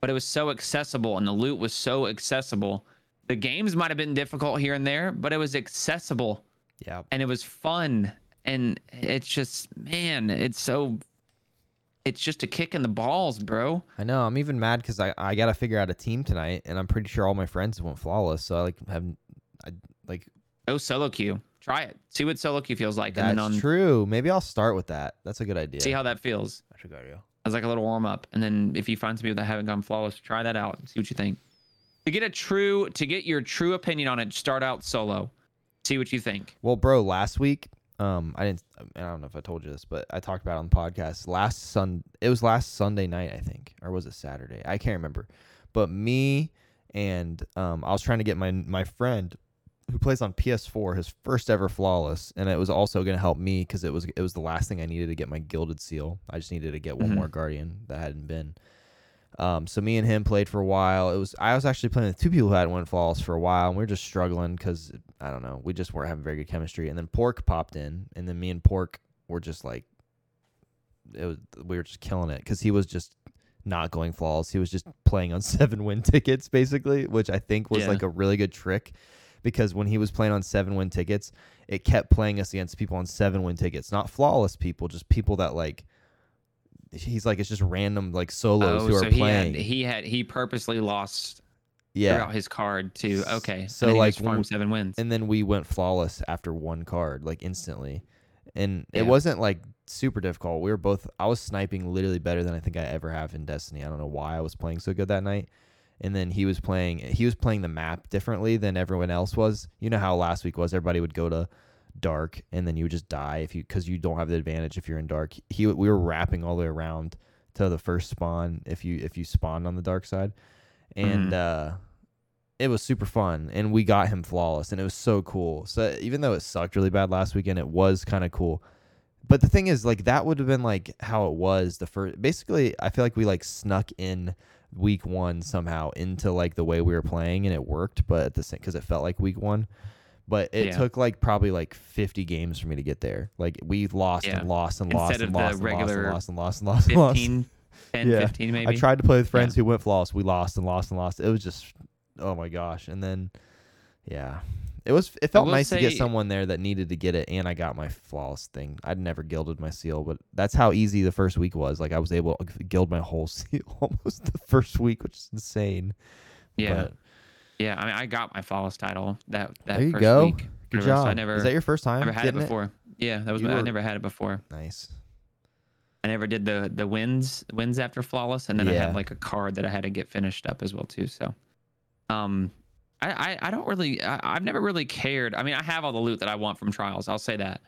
[SPEAKER 2] but it was so accessible, and the loot was so accessible. The games might have been difficult here and there, but it was accessible
[SPEAKER 1] Yeah.
[SPEAKER 2] and it was fun and it's just man it's so it's just a kick in the balls bro
[SPEAKER 1] I know. I'm even mad because I I gotta figure out a team tonight, and I'm pretty sure all my friends went flawless. So I like have, I like
[SPEAKER 2] go solo queue try it see what solo queue feels like
[SPEAKER 1] that's
[SPEAKER 2] and then on
[SPEAKER 1] true. Maybe I'll start with that. That's a good idea.
[SPEAKER 2] see how that feels
[SPEAKER 1] That's a good idea.
[SPEAKER 2] as like a little warm up and then if you find some people that haven't gone flawless try that out and see what you think to get a true to get your true opinion on it start out solo see what you think
[SPEAKER 1] Well, bro, last week, um, I didn't. I don't know if I told you this, but I talked about it on the podcast last Sun. It was last Sunday night, I think, or was it Saturday? I can't remember. But me and um, I was trying to get my my friend who plays on PS4 his first ever flawless, and it was also going to help me because it was it was the last thing I needed to get my gilded seal. I just needed to get one
[SPEAKER 2] Mhm.
[SPEAKER 1] more guardian that hadn't been. Um, so me and him played for a while. It was I was actually playing with two people who hadn't went flawless for a while, and we were just struggling because I don't know, we just weren't having very good chemistry. And then Pork popped in, and then me and Pork were just like, it was we were just killing it because he was just not going flawless. He was just playing on seven win tickets basically, which I think was
[SPEAKER 2] Yeah.
[SPEAKER 1] like a really good trick because when he was playing on seven win tickets, it kept playing us against people on seven win tickets, not flawless people, just people that like. He's like it's just random like solos
[SPEAKER 2] oh
[SPEAKER 1] who
[SPEAKER 2] so
[SPEAKER 1] are
[SPEAKER 2] he
[SPEAKER 1] playing.
[SPEAKER 2] had he had he purposely lost
[SPEAKER 1] yeah,
[SPEAKER 2] throughout his card to okay
[SPEAKER 1] So,
[SPEAKER 2] and then he
[SPEAKER 1] like, when-
[SPEAKER 2] seven wins.
[SPEAKER 1] and then we went flawless after one card like instantly. And it wasn't like super difficult. We were both i was sniping literally better than i think i ever have in destiny. I don't know why i was playing so good that night. And then he was playing he was playing the map differently than everyone else was. You know how last week was everybody would go to dark and then you would just die if you because you don't have the advantage if you're in dark. He we were wrapping all the way around to the first spawn if you if you spawned on the dark side. And uh it was super fun and we got him flawless and it was so cool. So even though it sucked really bad last weekend it was kind of cool. But the thing is like that would have been like how it was the first basically i feel like we like snuck in week one somehow into like the way we were playing and it worked but at the same because it felt like week one but it
[SPEAKER 2] Yeah.
[SPEAKER 1] took like probably like 50 games for me to get there like we lost
[SPEAKER 2] Yeah.
[SPEAKER 1] and lost and lost
[SPEAKER 2] Instead
[SPEAKER 1] and lost and lost and lost and lost and lost and lost
[SPEAKER 2] 15 10
[SPEAKER 1] Yeah.
[SPEAKER 2] 15 maybe
[SPEAKER 1] I tried to play with friends who went flawless. We lost and lost and lost. It was just, oh my gosh. And then, yeah, it was. It felt nice to get someone there that needed to get it, and I got my flawless thing. I'd never gilded my seal, but that's how easy the first week was. Like I was able to gild my whole seal almost the first week, which is insane.
[SPEAKER 2] yeah
[SPEAKER 1] But
[SPEAKER 2] yeah i mean i got my flawless title that that
[SPEAKER 1] there you
[SPEAKER 2] first
[SPEAKER 1] go.
[SPEAKER 2] week
[SPEAKER 1] Good
[SPEAKER 2] Whatever, so
[SPEAKER 1] job.
[SPEAKER 2] i never
[SPEAKER 1] is that your first time?
[SPEAKER 2] never had it before yeah that was
[SPEAKER 1] You
[SPEAKER 2] my, i never had it before
[SPEAKER 1] Nice.
[SPEAKER 2] i never did the the wins wins after flawless and then i had like a card that i had to get finished up as well too so um i i, I don't really I, i've never really cared i mean i have all the loot that i want from trials i'll say that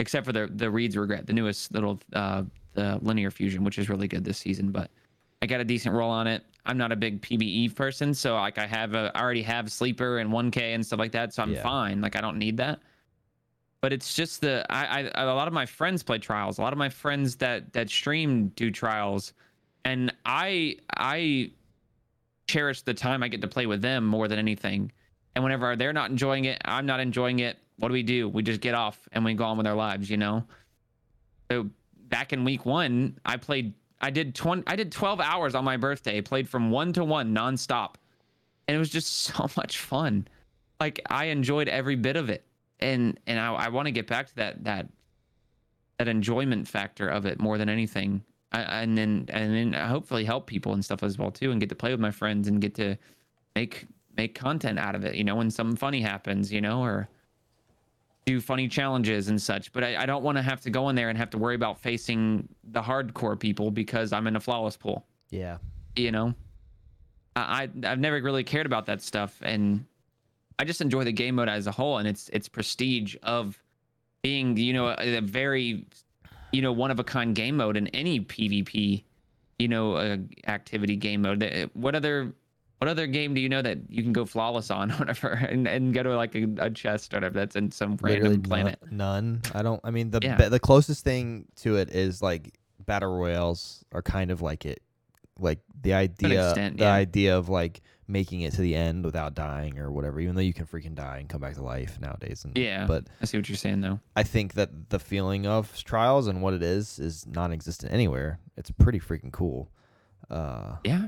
[SPEAKER 2] except for the the reed's regret the newest little uh the linear fusion which is really good this season but i got a decent roll on it i'm not a big PvE person so like i have a i already have sleeper and 1k and stuff like that so i'm
[SPEAKER 1] Yeah.
[SPEAKER 2] fine. Like i don't need that. But it's just the I, I a lot of my friends play trials. A lot of my friends that that stream do trials. And i i cherish the time i get to play with them more than anything. And whenever they're not enjoying it i'm not enjoying it what do we do? We just get off and we go on with our lives you know? So back in week one i played i did 20 i did 12 hours on my birthday played from one to one nonstop and it was just so much fun. Like I enjoyed every bit of it, and and I, I want to get back to that that that enjoyment factor of it more than anything. I, and then and then hopefully help people and stuff as well too, and get to play with my friends and get to make make content out of it. You know, when something funny happens, you know, or do funny challenges and such. But I, I don't want to have to go in there and have to worry about facing the hardcore people because I'm in a flawless pool.
[SPEAKER 1] Yeah.
[SPEAKER 2] You know, I I- I've never really cared about that stuff, and I just enjoy the game mode as a whole and its its prestige of being you know a, a very you know one of a kind game mode in any PvP you know uh, activity game mode. What other what other game do you know that you can go flawless on whatever and, and go to like a, a chest or whatever that's in some random planet?
[SPEAKER 1] None, none. I don't. I mean, the
[SPEAKER 2] Yeah.
[SPEAKER 1] the closest thing to it is like battle royales are kind of like it, like the idea,
[SPEAKER 2] extent,
[SPEAKER 1] the
[SPEAKER 2] yeah.
[SPEAKER 1] idea of like making it to the end without dying or whatever. Even though you can freaking die and come back to life nowadays. And,
[SPEAKER 2] Yeah.
[SPEAKER 1] But
[SPEAKER 2] I see what you're saying though.
[SPEAKER 1] I think that the feeling of trials and what it is is non-existent anywhere. It's pretty freaking cool. Uh,
[SPEAKER 2] Yeah,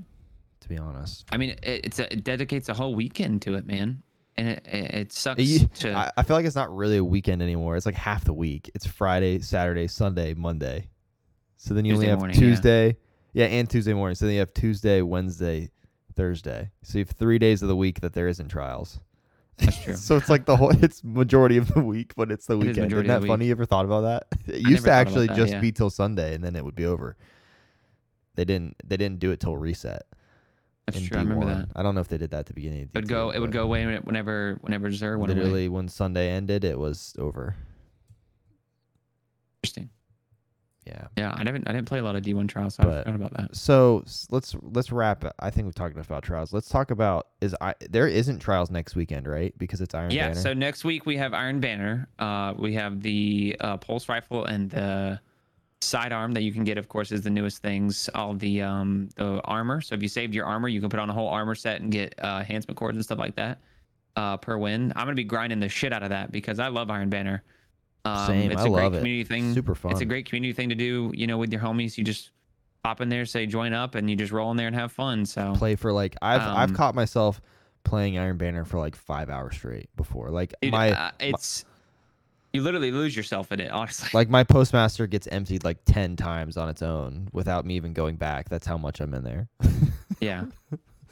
[SPEAKER 1] to be honest.
[SPEAKER 2] I mean it, it's a, it dedicates a whole weekend to it, man, and it it, it sucks
[SPEAKER 1] You-
[SPEAKER 2] to.
[SPEAKER 1] I, I feel like it's not really a weekend anymore. It's like half the week. It's Friday, Saturday, Sunday, Monday. So then you only have
[SPEAKER 2] morning.
[SPEAKER 1] Tuesday. Yeah. and Tuesday morning. So then you have Tuesday, Wednesday, Thursday. So you have three days of the week that there isn't trials.
[SPEAKER 2] That's true.
[SPEAKER 1] so it's like the whole it's majority of the week, but it's the
[SPEAKER 2] It is
[SPEAKER 1] weekend. Isn't that funny? You ever thought about that? It used to actually
[SPEAKER 2] that,
[SPEAKER 1] just
[SPEAKER 2] yeah.
[SPEAKER 1] be till Sunday and then it would be over. They didn't they didn't do it till reset.
[SPEAKER 2] That's
[SPEAKER 1] in
[SPEAKER 2] true. I remember that.
[SPEAKER 1] I don't know if they did that at the beginning of
[SPEAKER 2] It would
[SPEAKER 1] D2,
[SPEAKER 2] go. It would go away whenever whenever Xur went away.
[SPEAKER 1] literally when Sunday ended, it was over.
[SPEAKER 2] Interesting.
[SPEAKER 1] Yeah.
[SPEAKER 2] Yeah, I didn't. I didn't play a lot of D1 trials, so I
[SPEAKER 1] But-
[SPEAKER 2] forgot about that.
[SPEAKER 1] So let's let's wrap. it. I think we've talked enough about trials. Let's talk about is I there isn't trials next weekend, right? Because it's Iron
[SPEAKER 2] Yeah.
[SPEAKER 1] Banner.
[SPEAKER 2] So next week we have Iron Banner. Uh, we have the uh, pulse rifle and the sidearm that you can get. Of course, is the newest things. All the um the armor. So if you saved your armor, you can put on a whole armor set and get uh, enhancement cores and stuff like that uh, per win. I'm gonna be grinding the shit out of that because I love Iron Banner. Um,
[SPEAKER 1] Same,
[SPEAKER 2] It's
[SPEAKER 1] I
[SPEAKER 2] a great
[SPEAKER 1] love it.
[SPEAKER 2] community thing.
[SPEAKER 1] Super fun.
[SPEAKER 2] It's a great community thing to do. You know, with your homies, you just pop in there, say join up, and you just roll in there and have fun. So
[SPEAKER 1] play for like I've I've
[SPEAKER 2] Um,
[SPEAKER 1] caught myself playing Iron Banner for like five hours straight before. Like
[SPEAKER 2] Dude,
[SPEAKER 1] my
[SPEAKER 2] uh, it's you literally lose yourself in it, honestly.
[SPEAKER 1] like my postmaster gets emptied like ten times on its own without me even going back. That's how much I'm in there.
[SPEAKER 2] yeah,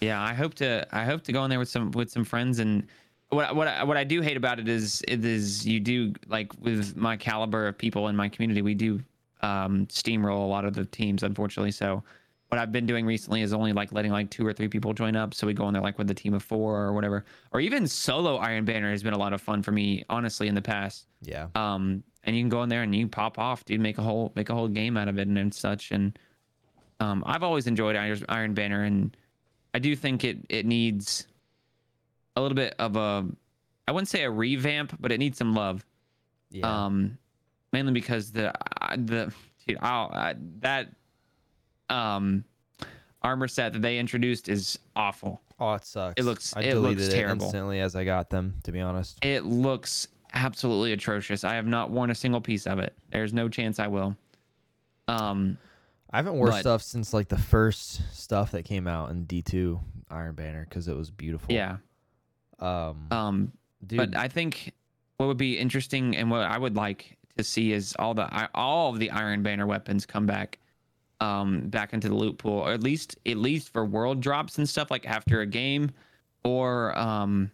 [SPEAKER 2] yeah. I hope to I hope to go in there with some with some friends and. What, what I, what I do hate about it is it is you do like with my caliber of people in my community we do um, steamroll a lot of the teams unfortunately so what I've been doing recently is only like letting like two or three people join up. So we go in there like with a team of four or whatever. Or even solo Iron Banner has been a lot of fun for me honestly in the past.
[SPEAKER 1] Yeah.
[SPEAKER 2] um and you can go in there and you can pop off dude make a whole make a whole game out of it and, and such. And um i've always enjoyed iron, iron banner. And i do think it it needs a little bit of a i wouldn't say a revamp but it needs some love.
[SPEAKER 1] Yeah.
[SPEAKER 2] um mainly because the the dude I'll, I, that um armor set that they introduced is awful
[SPEAKER 1] oh, it sucks.
[SPEAKER 2] it looks-
[SPEAKER 1] I
[SPEAKER 2] it
[SPEAKER 1] deleted
[SPEAKER 2] looks
[SPEAKER 1] it
[SPEAKER 2] terrible.
[SPEAKER 1] instantly as I got them. To be honest.
[SPEAKER 2] it looks absolutely atrocious i have not worn a single piece of it there's no chance i will um
[SPEAKER 1] I haven't worn
[SPEAKER 2] But-
[SPEAKER 1] stuff since like the first stuff that came out in D2 Iron Banner because it was beautiful.
[SPEAKER 2] yeah
[SPEAKER 1] Um.
[SPEAKER 2] um
[SPEAKER 1] dude,
[SPEAKER 2] but i think what would be interesting and what i would like to see is all the all of the iron banner weapons come back um back into the loot pool or at least at least for world drops and stuff like after a game or um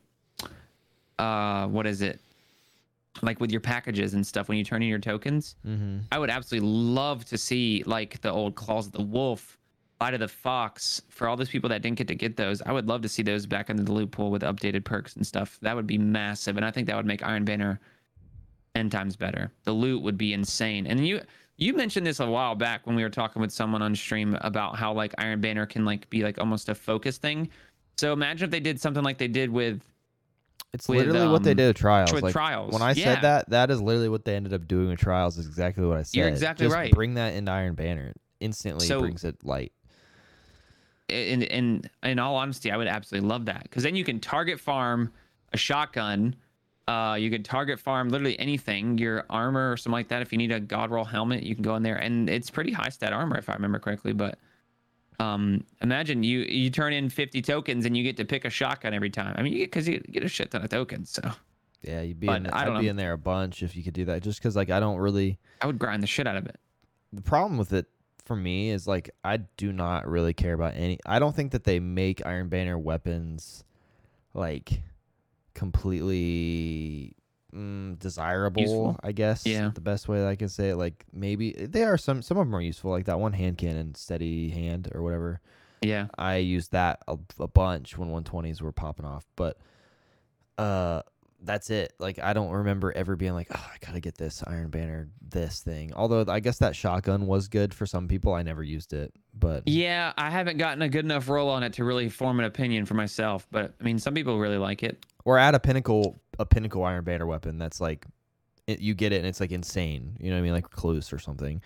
[SPEAKER 2] uh what is it like with your packages and stuff when you turn in your tokens
[SPEAKER 1] mhm.
[SPEAKER 2] I would absolutely love to see like the old claws of the wolf, Light of the Fox. For all those people that didn't get to get those, I would love to see those back into the loot pool with updated perks and stuff. That would be massive, and I think that would make Iron Banner ten times better. The loot would be insane. And you you mentioned this a while back when we were talking with someone on stream about how like Iron Banner can like be like almost a focus thing. So imagine if they did something like they did with
[SPEAKER 1] It's
[SPEAKER 2] with,
[SPEAKER 1] literally what they
[SPEAKER 2] um,
[SPEAKER 1] did with trials.
[SPEAKER 2] with
[SPEAKER 1] like,
[SPEAKER 2] trials.
[SPEAKER 1] When I
[SPEAKER 2] Yeah.
[SPEAKER 1] said that, that is literally what they ended up doing with trials. Is exactly what I said.
[SPEAKER 2] You're exactly
[SPEAKER 1] Just
[SPEAKER 2] right.
[SPEAKER 1] Bring that into Iron Banner. Instantly
[SPEAKER 2] So-
[SPEAKER 1] brings it light.
[SPEAKER 2] in in in all honesty, I would absolutely love that because then you can target farm a shotgun. Uh, you could target farm literally anything, your armor or something like that. If you need a god roll helmet, you can go in there, and it's pretty high stat armor if I remember correctly. But Um, imagine you you turn in 50 tokens and you get to pick a shotgun every time. I mean, you get because you get a shit ton of tokens. So
[SPEAKER 1] Yeah, you'd be
[SPEAKER 2] But
[SPEAKER 1] in,
[SPEAKER 2] I
[SPEAKER 1] I'd
[SPEAKER 2] don't
[SPEAKER 1] be
[SPEAKER 2] know.
[SPEAKER 1] in there a bunch if you could do that. Just because like I don't really.
[SPEAKER 2] I would grind the shit out of it.
[SPEAKER 1] The problem with it for me is like I do not really care about any. I don't think that they make Iron Banner weapons like completely mm, desirable.
[SPEAKER 2] Useful?
[SPEAKER 1] I guess.
[SPEAKER 2] Yeah.
[SPEAKER 1] The best way that I can say it, like maybe they are some. Some of them are useful, like that one hand cannon, steady hand or whatever.
[SPEAKER 2] Yeah.
[SPEAKER 1] I used that a, a bunch when 120s were popping off, but uh that's it. Like I don't remember ever being like, "Oh, I got to get this Iron Banner this thing." Although I guess that shotgun was good for some people. I never used it, but
[SPEAKER 2] Yeah, I haven't gotten a good enough roll on it to really form an opinion for myself. But I mean, some people really like it.
[SPEAKER 1] Or add a pinnacle a pinnacle Iron Banner weapon that's like it, you get it and it's like insane. You know what I mean? Like Recluse or something.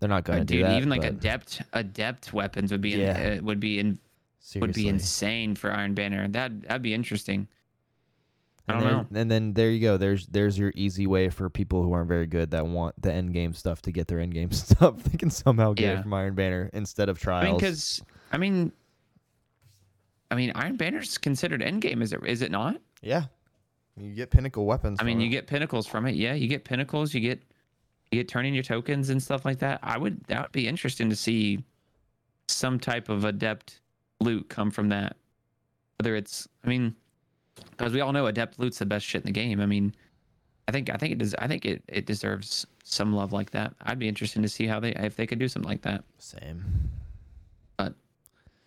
[SPEAKER 1] They're not going to do that.
[SPEAKER 2] Dude,
[SPEAKER 1] that.
[SPEAKER 2] even like
[SPEAKER 1] but
[SPEAKER 2] adept adept weapons would be
[SPEAKER 1] Yeah.
[SPEAKER 2] in, uh, would be in, would be insane for Iron Banner. That that'd be interesting. I
[SPEAKER 1] And
[SPEAKER 2] don't
[SPEAKER 1] there-
[SPEAKER 2] know.
[SPEAKER 1] And then there you go. There's there's your easy way for people who aren't very good that want the end game stuff to get their end game stuff. They can somehow get
[SPEAKER 2] Yeah.
[SPEAKER 1] it from Iron Banner instead of
[SPEAKER 2] I
[SPEAKER 1] trials.
[SPEAKER 2] mean, because I mean, I mean, Iron Banner's considered end game. is it? Is it not?
[SPEAKER 1] Yeah, you get pinnacle weapons.
[SPEAKER 2] I mean, you
[SPEAKER 1] it.
[SPEAKER 2] get pinnacles from it. Yeah, you get pinnacles. You get you get turning your tokens and stuff like that. I would that would be interesting to see some type of adept loot come from that. Whether it's, I mean, because we all know adept loot's the best shit in the game. I mean, I think I think it does. I think it it deserves some love like that. I'd be interested to see how they if they could do something like that.
[SPEAKER 1] same.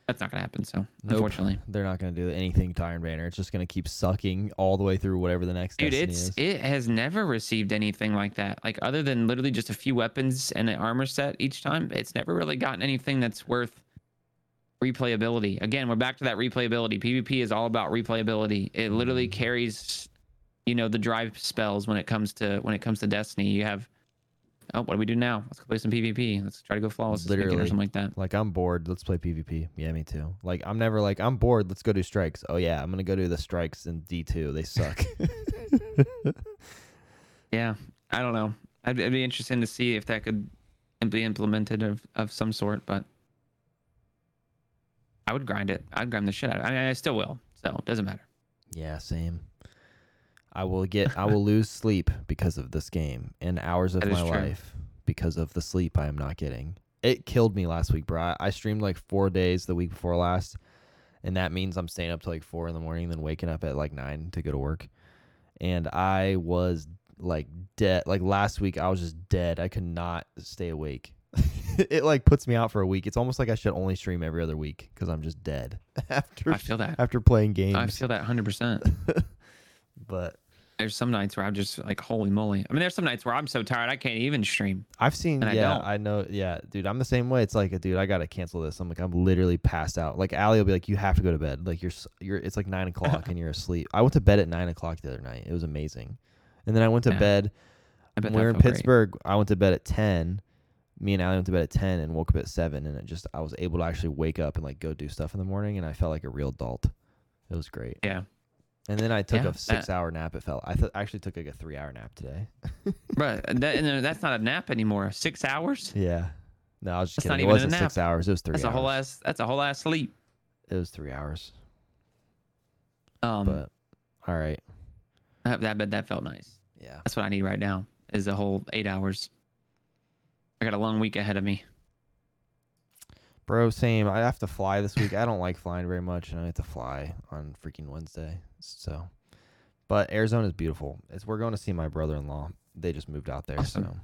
[SPEAKER 2] That's not gonna happen. So
[SPEAKER 1] Nope.
[SPEAKER 2] unfortunately.
[SPEAKER 1] They're not going to do anything to Iron Banner. It's just going to keep sucking all the way through whatever the next
[SPEAKER 2] Dude, it's
[SPEAKER 1] is.
[SPEAKER 2] it has never received anything like that. Like other than literally just a few weapons and an armor set each time, it's never really gotten anything that's worth replayability. Again, we're back to that replayability. PvP is all about replayability. It literally
[SPEAKER 1] Mhm.
[SPEAKER 2] carries, you know, the drive spells when it comes to when it comes to Destiny. You have, oh, what do we do now? Let's go play some PvP. Let's try to go flawless weekend or something like that.
[SPEAKER 1] Like I'm bored. Let's play PvP. Yeah, me too. Like I'm never like I'm bored. Let's go do strikes. Oh yeah, I'm gonna go do the strikes in D two. They suck.
[SPEAKER 2] Yeah, I don't know. I'd, it'd be interesting to see if that could be implemented of, of some sort, but I would grind it. I'd grind the shit out of it. I mean, I still will, so it doesn't matter.
[SPEAKER 1] yeah, same. I will get. I will lose sleep because of this game and hours of
[SPEAKER 2] That is
[SPEAKER 1] my
[SPEAKER 2] true.
[SPEAKER 1] life because of the sleep I am not getting. It killed me last week, bro. I, I streamed like four days the week before last, and that means I'm staying up till like four in the morning, then waking up at like nine to go to work. And I was like dead. Like last week, I was just dead. I could not stay awake. it like puts me out for a week. It's almost like I should only stream every other week because I'm just dead after
[SPEAKER 2] I feel that.
[SPEAKER 1] after playing games.
[SPEAKER 2] I feel that 100%.
[SPEAKER 1] but
[SPEAKER 2] There's some nights where I'm just like, holy moly. I mean, there's some nights where I'm so tired I can't even stream.
[SPEAKER 1] I've seen,
[SPEAKER 2] And I
[SPEAKER 1] yeah,
[SPEAKER 2] don't.
[SPEAKER 1] I, know, yeah, dude. I'm the same way. It's like, dude, I gotta cancel this. I'm like, I'm literally passed out. Like, Ali will be like, you have to go to bed. Like, you're, you're. It's like nine o'clock and you're asleep. I went to bed at nine o'clock the other night. It was amazing. And then I went to
[SPEAKER 2] Yeah.
[SPEAKER 1] bed.
[SPEAKER 2] I bet
[SPEAKER 1] we're in
[SPEAKER 2] felt great.
[SPEAKER 1] Pittsburgh, I went to bed at ten. Me and Allie went to bed at ten and woke up at seven. And it just, I was able to actually wake up and like go do stuff in the morning. And I felt like a real adult. It was great.
[SPEAKER 2] Yeah.
[SPEAKER 1] And then I took
[SPEAKER 2] Yeah,
[SPEAKER 1] a
[SPEAKER 2] that-
[SPEAKER 1] six hour nap. It felt. I th- actually took like a three hour nap today.
[SPEAKER 2] But that, and that's not a nap anymore. Six hours?
[SPEAKER 1] Yeah. No, I was just
[SPEAKER 2] That's not.
[SPEAKER 1] It
[SPEAKER 2] even a
[SPEAKER 1] wasn't
[SPEAKER 2] nap.
[SPEAKER 1] six hours. It was three
[SPEAKER 2] That's
[SPEAKER 1] hours.
[SPEAKER 2] a whole ass, that's a whole ass sleep.
[SPEAKER 1] It was three hours.
[SPEAKER 2] Um,
[SPEAKER 1] but all right.
[SPEAKER 2] I, I bet that felt nice.
[SPEAKER 1] Yeah.
[SPEAKER 2] That's what I need right now is a whole eight hours. I got a long week ahead of me.
[SPEAKER 1] Bro, same. I have to fly this week. I don't like flying very much, and I have to fly on freaking Wednesday. So, but Arizona is beautiful. It's we're going to see my brother-in-law. They just moved out there,
[SPEAKER 2] Awesome.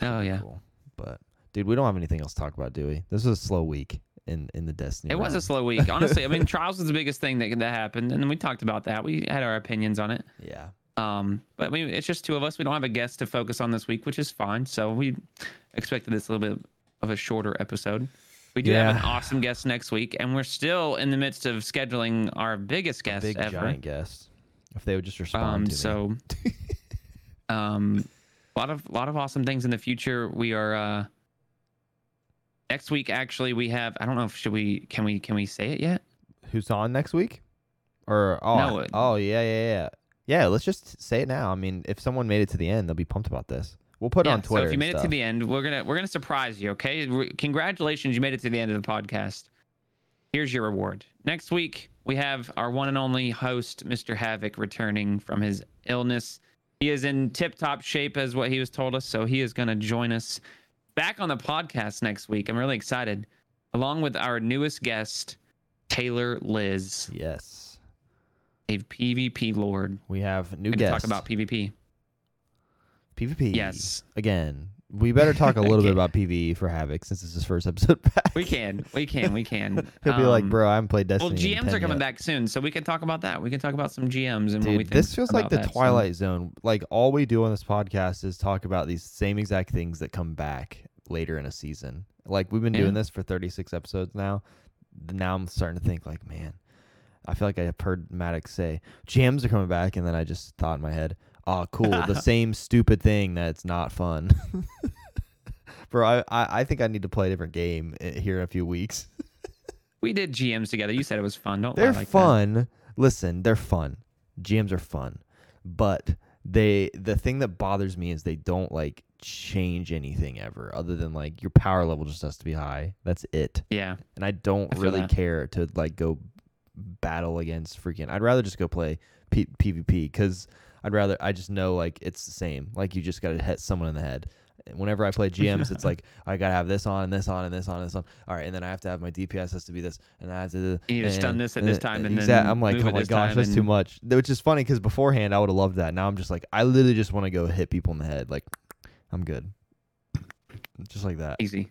[SPEAKER 1] so
[SPEAKER 2] Oh yeah,
[SPEAKER 1] cool. But dude, we don't have anything else to talk about, do we? This was a slow week in in the Destiny.
[SPEAKER 2] it was a slow week. Honestly, I mean, trials was the biggest thing that that happened, and we talked about that. We had our opinions on it.
[SPEAKER 1] yeah.
[SPEAKER 2] Um, but I mean, it's just two of us. We don't have a guest to focus on this week, which is fine. So we expected this a little bit of a shorter episode. We do have an awesome guest next week, and we're still in the midst of scheduling our biggest guest
[SPEAKER 1] Big
[SPEAKER 2] ever.
[SPEAKER 1] giant guest. If they would just respond
[SPEAKER 2] Um,
[SPEAKER 1] to me.
[SPEAKER 2] so, um, a lot of lot of awesome things in the future. We are uh, next week. Actually, we have. I don't know if should we can we can we say it yet?
[SPEAKER 1] who's on next week? Or oh
[SPEAKER 2] No, it-
[SPEAKER 1] oh yeah yeah yeah yeah. Let's just say it now. I mean, if someone made it to the end, they'll be pumped about this. We'll put it
[SPEAKER 2] yeah,
[SPEAKER 1] on Twitter.
[SPEAKER 2] So if you made it to the end, we're gonna we're gonna surprise you. Okay, Re- congratulations, you made it to the end of the podcast. Here's your reward. Next week we have our one and only host, Mr. Havoc, returning from his illness. He is in tip-top shape, as what he was told us. So he is gonna join us back on the podcast next week. I'm really excited, along with our newest guest, Taylor Liz,
[SPEAKER 1] Yes,
[SPEAKER 2] a PvP lord.
[SPEAKER 1] we have new guests.
[SPEAKER 2] talk about PvP.
[SPEAKER 1] PvP.
[SPEAKER 2] Yes.
[SPEAKER 1] Again, we better talk a little bit about PvE for Havoc since it's his first episode back.
[SPEAKER 2] We can, we can, we can.
[SPEAKER 1] He'll be like,
[SPEAKER 2] Um,
[SPEAKER 1] bro, I haven't played Destiny.
[SPEAKER 2] Well, GMs
[SPEAKER 1] 10
[SPEAKER 2] are coming
[SPEAKER 1] yet."
[SPEAKER 2] back soon, so we can talk about that. We can talk about some GMs and what we think.
[SPEAKER 1] this feels like the Twilight Zone. Like all we do on this podcast is talk about these same exact things that come back later in a season. Like we've been
[SPEAKER 2] Yeah.
[SPEAKER 1] doing this for 36 episodes now. Now I'm starting to think like, man, I feel like I have heard Maddox say GMs are coming back, and then I just thought in my head, oh, cool, the same stupid thing that's not fun. Bro, I, I I think I need to play a different game eh, here in a few weeks.
[SPEAKER 2] We did GMs together. You said it was fun. Don't
[SPEAKER 1] They're
[SPEAKER 2] like that.
[SPEAKER 1] fun. Listen, they're fun. GMs are fun, but they the thing that bothers me is they don't like change anything ever, other than like your power level just has to be high. That's it,
[SPEAKER 2] Yeah,
[SPEAKER 1] and I don't
[SPEAKER 2] I
[SPEAKER 1] really
[SPEAKER 2] that.
[SPEAKER 1] care to like go battle against freaking. I'd rather just go play P- PvP because I'd rather I just know like it's the same. Like you just got to hit someone in the head. Whenever I play GMs, it's like I gotta have this on and this on and this on and this on. All right, and then I have to have my DPS has to be this, and I have to.
[SPEAKER 2] You need to stun
[SPEAKER 1] and-
[SPEAKER 2] this at this time and then
[SPEAKER 1] I'm like, oh my gosh, that's too much. Which is funny because beforehand I would have loved that. Now I'm just like, I literally just want to go hit people in the head. Like, I'm good, just like that.
[SPEAKER 2] easy.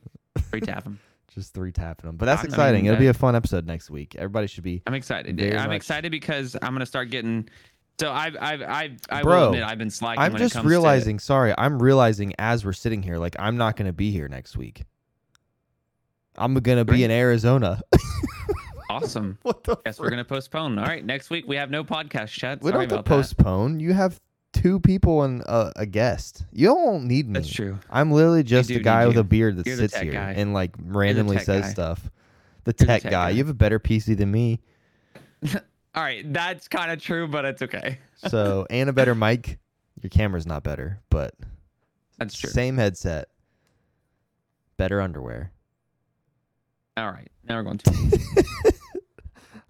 [SPEAKER 2] Free tap them.
[SPEAKER 1] Just three tapping them. But that's
[SPEAKER 2] I
[SPEAKER 1] exciting.
[SPEAKER 2] mean,
[SPEAKER 1] It'll be
[SPEAKER 2] uh,
[SPEAKER 1] a fun episode next week. Everybody should be.
[SPEAKER 2] I'm excited. I'm
[SPEAKER 1] much.
[SPEAKER 2] excited because I'm gonna start getting. So I've I've I've I
[SPEAKER 1] Bro,
[SPEAKER 2] will admit I've been slacking.
[SPEAKER 1] I'm
[SPEAKER 2] when it
[SPEAKER 1] just realizing. Sorry, I'm realizing as we're sitting here, like I'm not gonna be here next week. I'm gonna be
[SPEAKER 2] Great.
[SPEAKER 1] in Arizona.
[SPEAKER 2] awesome.
[SPEAKER 1] what the?
[SPEAKER 2] Guess we're gonna postpone. All right, next week we have no podcast chat.
[SPEAKER 1] We don't have to
[SPEAKER 2] about that.
[SPEAKER 1] postpone. You have two people and a, a guest. You don't need me.
[SPEAKER 2] That's true.
[SPEAKER 1] I'm literally just
[SPEAKER 2] do
[SPEAKER 1] a guy with a beard that
[SPEAKER 2] You're
[SPEAKER 1] sits here
[SPEAKER 2] guy.
[SPEAKER 1] and like randomly says
[SPEAKER 2] guy.
[SPEAKER 1] stuff. The
[SPEAKER 2] You're the
[SPEAKER 1] tech,
[SPEAKER 2] tech
[SPEAKER 1] guy.
[SPEAKER 2] guy.
[SPEAKER 1] You have a better PC than me.
[SPEAKER 2] All right, that's kind of true, but it's okay.
[SPEAKER 1] So and a better mic. Your camera's not better, but
[SPEAKER 2] That's true.
[SPEAKER 1] same headset. Better underwear.
[SPEAKER 2] All right, now we're going to.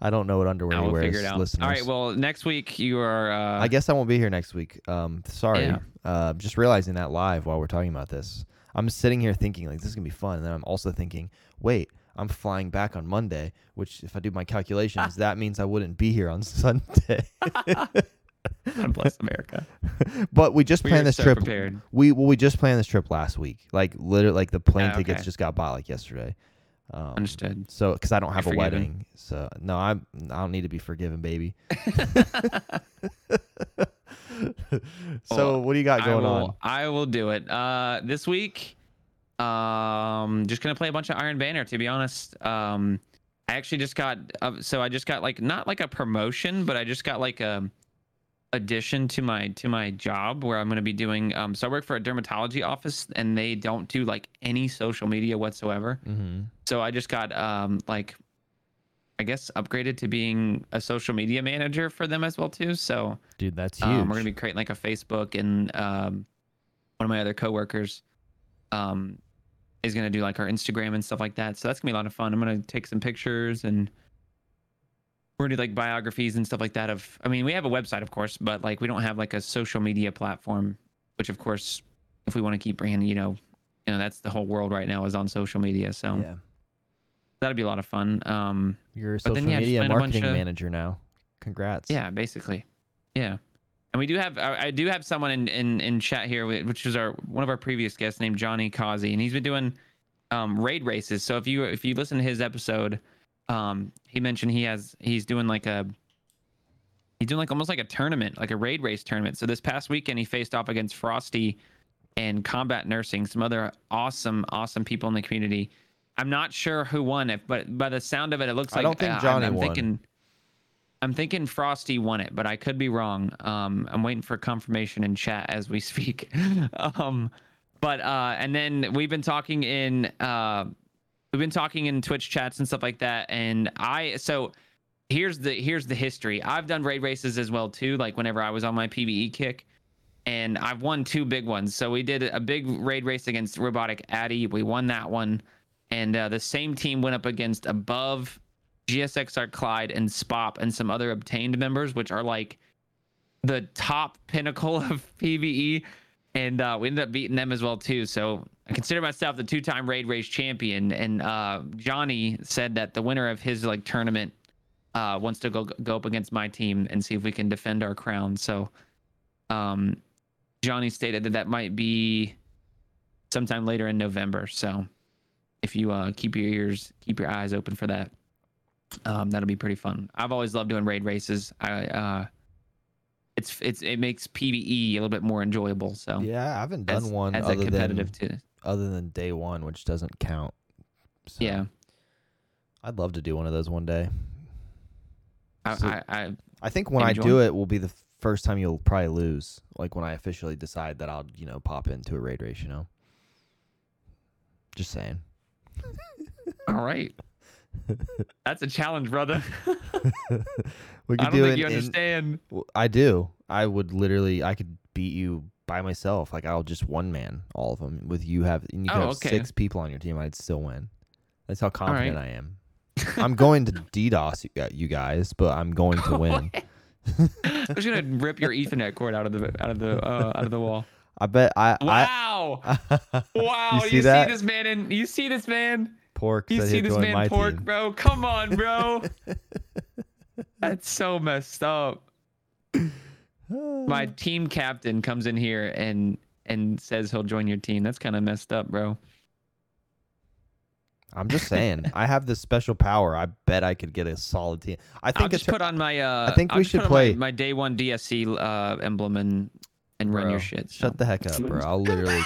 [SPEAKER 1] I don't know what underwear
[SPEAKER 2] Now
[SPEAKER 1] he
[SPEAKER 2] we'll
[SPEAKER 1] wears.
[SPEAKER 2] figure it out.
[SPEAKER 1] Listeners.
[SPEAKER 2] All right, well, next week you are. Uh,
[SPEAKER 1] I guess I won't be here next week. Um, sorry.
[SPEAKER 2] Yeah.
[SPEAKER 1] Uh, just realizing that live while we're talking about this. I'm sitting here thinking like this is gonna be fun, and then I'm also thinking, wait, I'm flying back on Monday, which if I do my calculations, that means I wouldn't be here on Sunday.
[SPEAKER 2] God bless America.
[SPEAKER 1] but we just
[SPEAKER 2] We
[SPEAKER 1] planned this
[SPEAKER 2] so
[SPEAKER 1] trip.
[SPEAKER 2] prepared.
[SPEAKER 1] We well, we just planned this trip last week. Like literally, like the plane
[SPEAKER 2] Ah,
[SPEAKER 1] tickets just got bought like yesterday. Um,
[SPEAKER 2] Understood.
[SPEAKER 1] So, because I don't have a
[SPEAKER 2] forgiven.
[SPEAKER 1] wedding, so no, I'm I don't need to be forgiven, baby. so,
[SPEAKER 2] Well,
[SPEAKER 1] what do you got
[SPEAKER 2] I
[SPEAKER 1] going
[SPEAKER 2] will,
[SPEAKER 1] on?
[SPEAKER 2] I will do it. Uh, this week, um, just gonna play a bunch of Iron Banner. To be honest, um, I actually just got. Uh, so I just got like not like a promotion, but I just got like a addition to my to my job where I'm gonna be doing. Um, so I work for a dermatology office, and they don't do like any social media whatsoever.
[SPEAKER 1] Mm-hmm.
[SPEAKER 2] So I just got um like I guess upgraded to being a social media manager for them as well too. So
[SPEAKER 1] Dude, that's huge.
[SPEAKER 2] um, we're gonna be creating like a Facebook and um one of my other coworkers um is gonna do like our Instagram and stuff like that. So that's gonna be a lot of fun. I'm gonna take some pictures and we're gonna do like biographies and stuff like that of I mean we have a website of course, but like we don't have like a social media platform, which of course if we want to keep bringing, you know, you know, that's the whole world right now is on social media. So
[SPEAKER 1] yeah.
[SPEAKER 2] that'd be a lot of fun. Um,
[SPEAKER 1] You're a
[SPEAKER 2] But then,
[SPEAKER 1] social
[SPEAKER 2] yeah,
[SPEAKER 1] media
[SPEAKER 2] plan a bunch
[SPEAKER 1] marketing
[SPEAKER 2] of-
[SPEAKER 1] manager now. Congrats.
[SPEAKER 2] yeah, basically, yeah. And we do have, I, I do have someone in, in in chat here, which was our one of our previous guests named Johnny Causey, and he's been doing um, raid races. So if you if you listen to his episode, um, he mentioned he has he's doing like a he's doing like almost like a tournament, like a raid race tournament. So this past weekend he faced off against Frosty and Combat Nursing, some other awesome awesome people in the community. I'm not sure who won it, but by the sound of it, it looks
[SPEAKER 1] I
[SPEAKER 2] like
[SPEAKER 1] don't think
[SPEAKER 2] uh, I'm-
[SPEAKER 1] Johnny
[SPEAKER 2] I'm,
[SPEAKER 1] won.
[SPEAKER 2] thinking. I'm thinking Frosty won it, but I could be wrong. Um, I'm waiting for confirmation in chat as we speak. um, but uh, and then we've been talking in uh, we've been talking in Twitch chats and stuff like that. And I so here's the here's the history. I've done raid races as well too. Like whenever I was on my PVE kick, and I've won two big ones. So we did a big raid race against Robotic Addy. We won that one, and uh, the same team went up against Above, GSXR Clyde, and Spop, and some other obtained members, which are like the top pinnacle of PVE. And uh, we ended up beating them as well too. So I consider myself the two-time raid race champion. And uh, Johnny said that the winner of his like tournament uh, wants to go go up against my team and see if we can defend our crown. So um, Johnny stated that that might be sometime later in November. So if you uh, keep your ears, keep your eyes open for that, um, that'll be pretty fun. I've always loved doing raid races. I uh, it's it's it makes PVE a little bit more enjoyable. So
[SPEAKER 1] Yeah, I haven't done
[SPEAKER 2] as,
[SPEAKER 1] one
[SPEAKER 2] as a
[SPEAKER 1] other
[SPEAKER 2] competitive
[SPEAKER 1] than
[SPEAKER 2] too.
[SPEAKER 1] other than day one, which doesn't count. So
[SPEAKER 2] Yeah,
[SPEAKER 1] I'd love to do one of those one day.
[SPEAKER 2] I,
[SPEAKER 1] So-
[SPEAKER 2] I, I
[SPEAKER 1] I think when I do it will be the first time you'll probably lose. Like when I officially decide that I'll, you know, pop into a raid race, you know. Just saying.
[SPEAKER 2] all right. That's a challenge, brother.
[SPEAKER 1] we
[SPEAKER 2] I don't
[SPEAKER 1] do
[SPEAKER 2] think
[SPEAKER 1] it
[SPEAKER 2] you understand.
[SPEAKER 1] Well, I do. I would literally. I could beat you by myself. Like I'll just one man all of them. With you have and you
[SPEAKER 2] Oh,
[SPEAKER 1] have
[SPEAKER 2] okay.
[SPEAKER 1] six people on your team. I'd still win. That's how
[SPEAKER 2] right.
[SPEAKER 1] confident I am. I'm going to DDoS you guys, but I'm going to win.
[SPEAKER 2] I'm just gonna rip your Ethernet cord out of the out of the uh, out of the wall.
[SPEAKER 1] I bet I.
[SPEAKER 2] Wow!
[SPEAKER 1] I
[SPEAKER 2] wow!
[SPEAKER 1] You
[SPEAKER 2] You,
[SPEAKER 1] see
[SPEAKER 2] see,
[SPEAKER 1] that?
[SPEAKER 2] this man in? You see this man?
[SPEAKER 1] Pork.
[SPEAKER 2] You see this man pork,
[SPEAKER 1] team.
[SPEAKER 2] bro? Come on, bro. That's so messed up. My team captain comes in here and and says he'll join your team. That's kind of messed up, bro.
[SPEAKER 1] I'm just saying. I have this special power. I bet I could get a solid team. I think
[SPEAKER 2] I'll
[SPEAKER 1] just
[SPEAKER 2] put on my uh.
[SPEAKER 1] I think
[SPEAKER 2] I'll
[SPEAKER 1] we should play-
[SPEAKER 2] my, my day one DSC uh emblem and and run your shit. so.
[SPEAKER 1] Shut the heck up, bro. I'll literally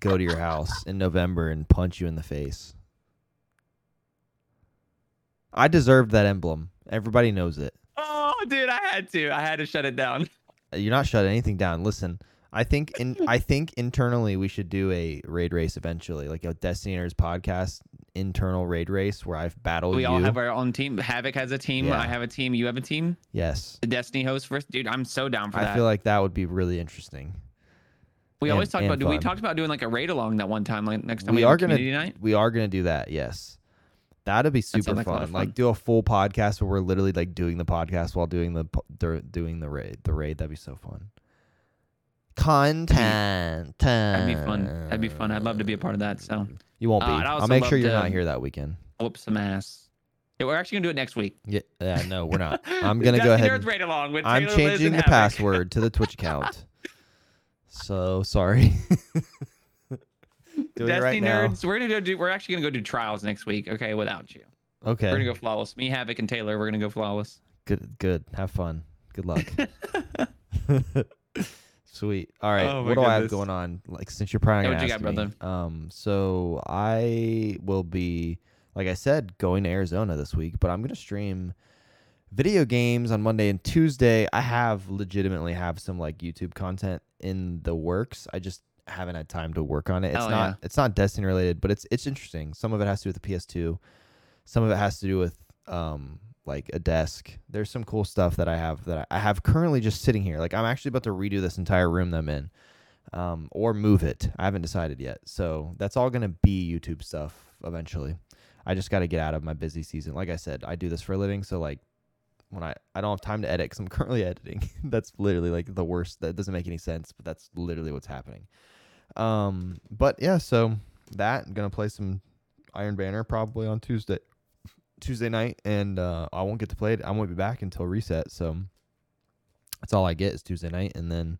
[SPEAKER 1] go to your house in November and punch you in the face. I deserved that emblem. Everybody knows it.
[SPEAKER 2] Oh, dude, I had to. I had to shut it down.
[SPEAKER 1] Uh, you're not shutting anything down. Listen, I think in I think internally we should do a raid race eventually, like a Destiny Nerds podcast internal raid race where I've battled
[SPEAKER 2] We
[SPEAKER 1] you.
[SPEAKER 2] all have our own team. Havoc has a team.
[SPEAKER 1] Yeah.
[SPEAKER 2] I have a team. You have a team.
[SPEAKER 1] yes.
[SPEAKER 2] The Destiny host first, dude. I'm so down for
[SPEAKER 1] I
[SPEAKER 2] that.
[SPEAKER 1] I feel like that would be really interesting.
[SPEAKER 2] we
[SPEAKER 1] and-
[SPEAKER 2] always talk about. do We talked about doing like a raid along that one time. Like next time we,
[SPEAKER 1] We are gonna
[SPEAKER 2] night.
[SPEAKER 1] we are gonna do that. Yes, that'd be super
[SPEAKER 2] lot
[SPEAKER 1] fun. Like do a full podcast where we're literally like doing the podcast while doing the doing the raid. The raid that'd be so fun. Content.
[SPEAKER 2] That'd be fun. That'd be fun. I'd love to be a part of that. So
[SPEAKER 1] You won't
[SPEAKER 2] Uh,
[SPEAKER 1] be.
[SPEAKER 2] I'd
[SPEAKER 1] I'll make sure you're not here that weekend.
[SPEAKER 2] whoop some ass. Yeah, we're actually gonna do it next week.
[SPEAKER 1] Yeah, yeah, no, we're not. I'm gonna go ahead.
[SPEAKER 2] Raid along with
[SPEAKER 1] I'm
[SPEAKER 2] Taylor,
[SPEAKER 1] changing the
[SPEAKER 2] Havoc.
[SPEAKER 1] password to the Twitch account. So sorry. Doing
[SPEAKER 2] Destiny
[SPEAKER 1] right now.
[SPEAKER 2] Nerds. We're gonna go do. We're actually gonna go do trials next week. Okay, without you.
[SPEAKER 1] Okay.
[SPEAKER 2] We're gonna go flawless. Me, Havoc, and Taylor. We're gonna go flawless.
[SPEAKER 1] Good, good. Have fun. Good luck. Sweet. All right.
[SPEAKER 2] Oh my
[SPEAKER 1] what do I have going on? Like since you're probably
[SPEAKER 2] Yeah,
[SPEAKER 1] gonna
[SPEAKER 2] what you got,
[SPEAKER 1] me. Um. So I will be, like I said, going to Arizona this week, but I'm gonna stream video games on Monday and Tuesday. I have legitimately have some like YouTube content in the works. I just haven't had time to work on it. It's
[SPEAKER 2] Hell
[SPEAKER 1] not
[SPEAKER 2] yeah.
[SPEAKER 1] it's not Destiny related, but it's it's interesting. Some of it has to do with the PS2. Some of it has to do with um like a desk. There's some cool stuff that I have that I I have currently just sitting here. Like I'm actually about to redo this entire room that I'm in. Um, or move it. I haven't decided yet. So that's all gonna be YouTube stuff eventually. I just got to get out of my busy season. Like I said, I do this for a living, so like when I I don't have time to edit because I'm currently editing. that's literally like the worst. That doesn't make any sense, but that's literally what's happening. Um, but yeah, so that I'm gonna play some Iron Banner probably on Tuesday, Tuesday night, and uh, I won't get to play it. I won't be back until reset. So that's all I get is Tuesday night, and then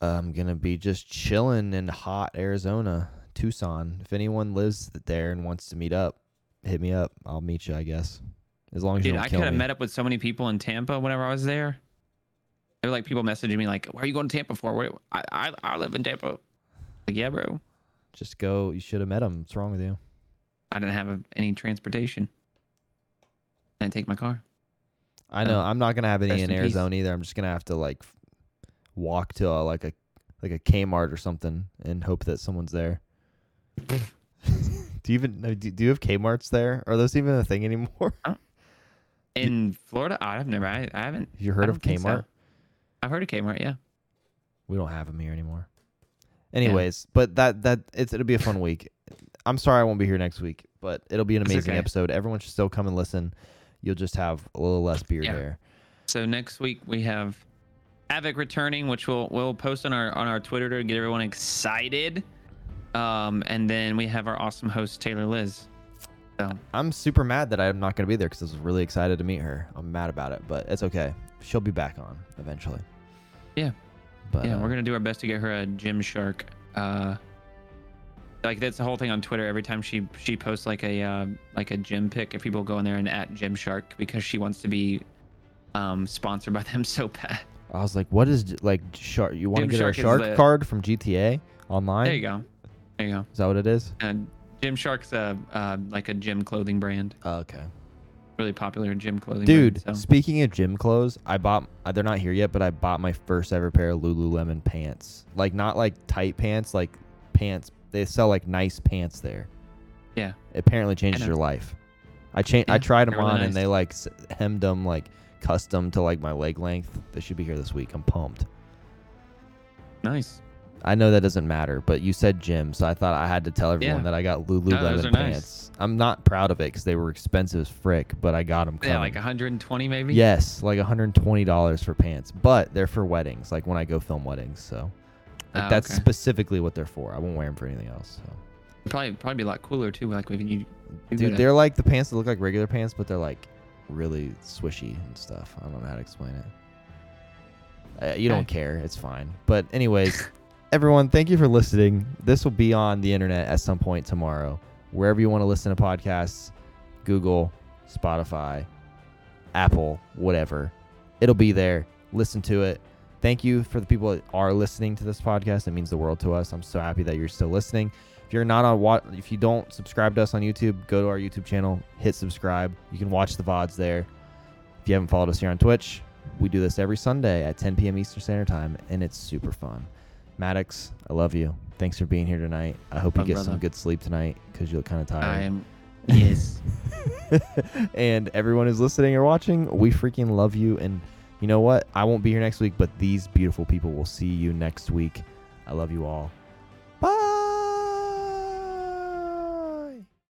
[SPEAKER 1] I'm gonna be just chilling in hot Arizona, Tucson. If anyone lives there and wants to meet up, hit me up. I'll meet you. I guess as long as you
[SPEAKER 2] Dude,
[SPEAKER 1] don't
[SPEAKER 2] I could have
[SPEAKER 1] me.
[SPEAKER 2] met up with so many people in Tampa whenever I was there. There were like people messaging me like, "Where are you going to Tampa for?" Where, I, I I live in Tampa. Like, yeah, bro.
[SPEAKER 1] Just go. You should have met him. What's wrong with you?
[SPEAKER 2] I didn't have any transportation. I didn't take my car.
[SPEAKER 1] I know. I'm not gonna have any
[SPEAKER 2] Rest
[SPEAKER 1] in
[SPEAKER 2] in peace.
[SPEAKER 1] Arizona either. I'm just gonna have to like walk to a, like a like a Kmart or something and hope that someone's there. do you even know- do, do you have Kmart's there? Are those even a thing anymore?
[SPEAKER 2] In Florida, I've never. I, I haven't.
[SPEAKER 1] you
[SPEAKER 2] I
[SPEAKER 1] heard of
[SPEAKER 2] don't think so.
[SPEAKER 1] Kmart?
[SPEAKER 2] I've heard of Kmart. Yeah.
[SPEAKER 1] We don't have them here anymore. Anyways, but that that it's it'll be a fun week. I'm sorry I won't be here next week, but it'll be an amazing
[SPEAKER 2] okay.
[SPEAKER 1] episode. Everyone should still come and listen. You'll just have a little less beer
[SPEAKER 2] Yeah.
[SPEAKER 1] there.
[SPEAKER 2] So next week we have Havoc returning, which we'll we'll post on our on our Twitter to get everyone excited. Um, and then we have our awesome host Taylor Liz. So
[SPEAKER 1] I'm super mad that I'm not going to be there because I was really excited to meet her. I'm mad about it, but it's okay. She'll be back on eventually.
[SPEAKER 2] Yeah.
[SPEAKER 1] But
[SPEAKER 2] yeah,
[SPEAKER 1] uh,
[SPEAKER 2] we're gonna do our best to get her a Gymshark. Uh, like that's the whole thing on Twitter. Every time she she posts like a uh, like a gym pic, if people go in there and at Gymshark because she wants to be um sponsored by them so bad.
[SPEAKER 1] I was like, what is like shark? You want to get her a shark
[SPEAKER 2] the-
[SPEAKER 1] card from GTA online?
[SPEAKER 2] There you go. There you go.
[SPEAKER 1] Is that what it is?
[SPEAKER 2] And Gymshark's a uh, like a gym clothing brand,
[SPEAKER 1] Oh, okay.
[SPEAKER 2] Really popular gym clothing.
[SPEAKER 1] Dude,
[SPEAKER 2] brand, so.
[SPEAKER 1] speaking of gym clothes, I bought. uh, They're not here yet, but I bought my first ever pair of Lululemon pants. Like not like tight pants, like pants. They sell like nice pants there.
[SPEAKER 2] Yeah.
[SPEAKER 1] It apparently changes your life. I changed. I tried them on, and they like hemmed them like custom to like my leg length. They should be here this week. I'm pumped.
[SPEAKER 2] nice.
[SPEAKER 1] I know that doesn't matter, but you said gym, so I thought I had to tell everyone
[SPEAKER 2] Yeah.
[SPEAKER 1] that I got Lululemon
[SPEAKER 2] pants. nice.
[SPEAKER 1] I'm not proud of it because they were expensive as frick, but I got them.
[SPEAKER 2] Yeah, like 120 maybe.
[SPEAKER 1] Yes, like $120 for pants, but they're for weddings, like when I go film weddings. So like,
[SPEAKER 2] Oh,
[SPEAKER 1] that's
[SPEAKER 2] okay.
[SPEAKER 1] specifically what they're for. I won't wear them for anything else. So.
[SPEAKER 2] Probably probably be a lot cooler too. Like if you.
[SPEAKER 1] Dude, they're like the pants that look like regular pants, but they're like really swishy and stuff. I don't know how to explain it. Uh, you don't care. It's fine. But, anyways, everyone, thank you for listening. This will be on the internet at some point tomorrow. Wherever you want to listen to podcasts Google, Spotify, Apple, whatever. It'll be there. Listen to it. Thank you for the people that are listening to this podcast. It means the world to us. I'm so happy that you're still listening. If you're not on what if you don't subscribe to us on YouTube, go to our YouTube channel, hit subscribe. You can watch the VODs there. If you haven't followed us here on Twitch, we do this every Sunday at 10 p.m. Eastern Standard Time, and it's super fun. Maddox, I love you. Thanks for being here tonight. I hope you get some good sleep tonight because you look kind of tired.
[SPEAKER 2] I am. Yes.
[SPEAKER 1] and everyone who's listening or watching, we freaking love you. And you know what? I won't be here next week, but these beautiful people will see you next week. I love you all.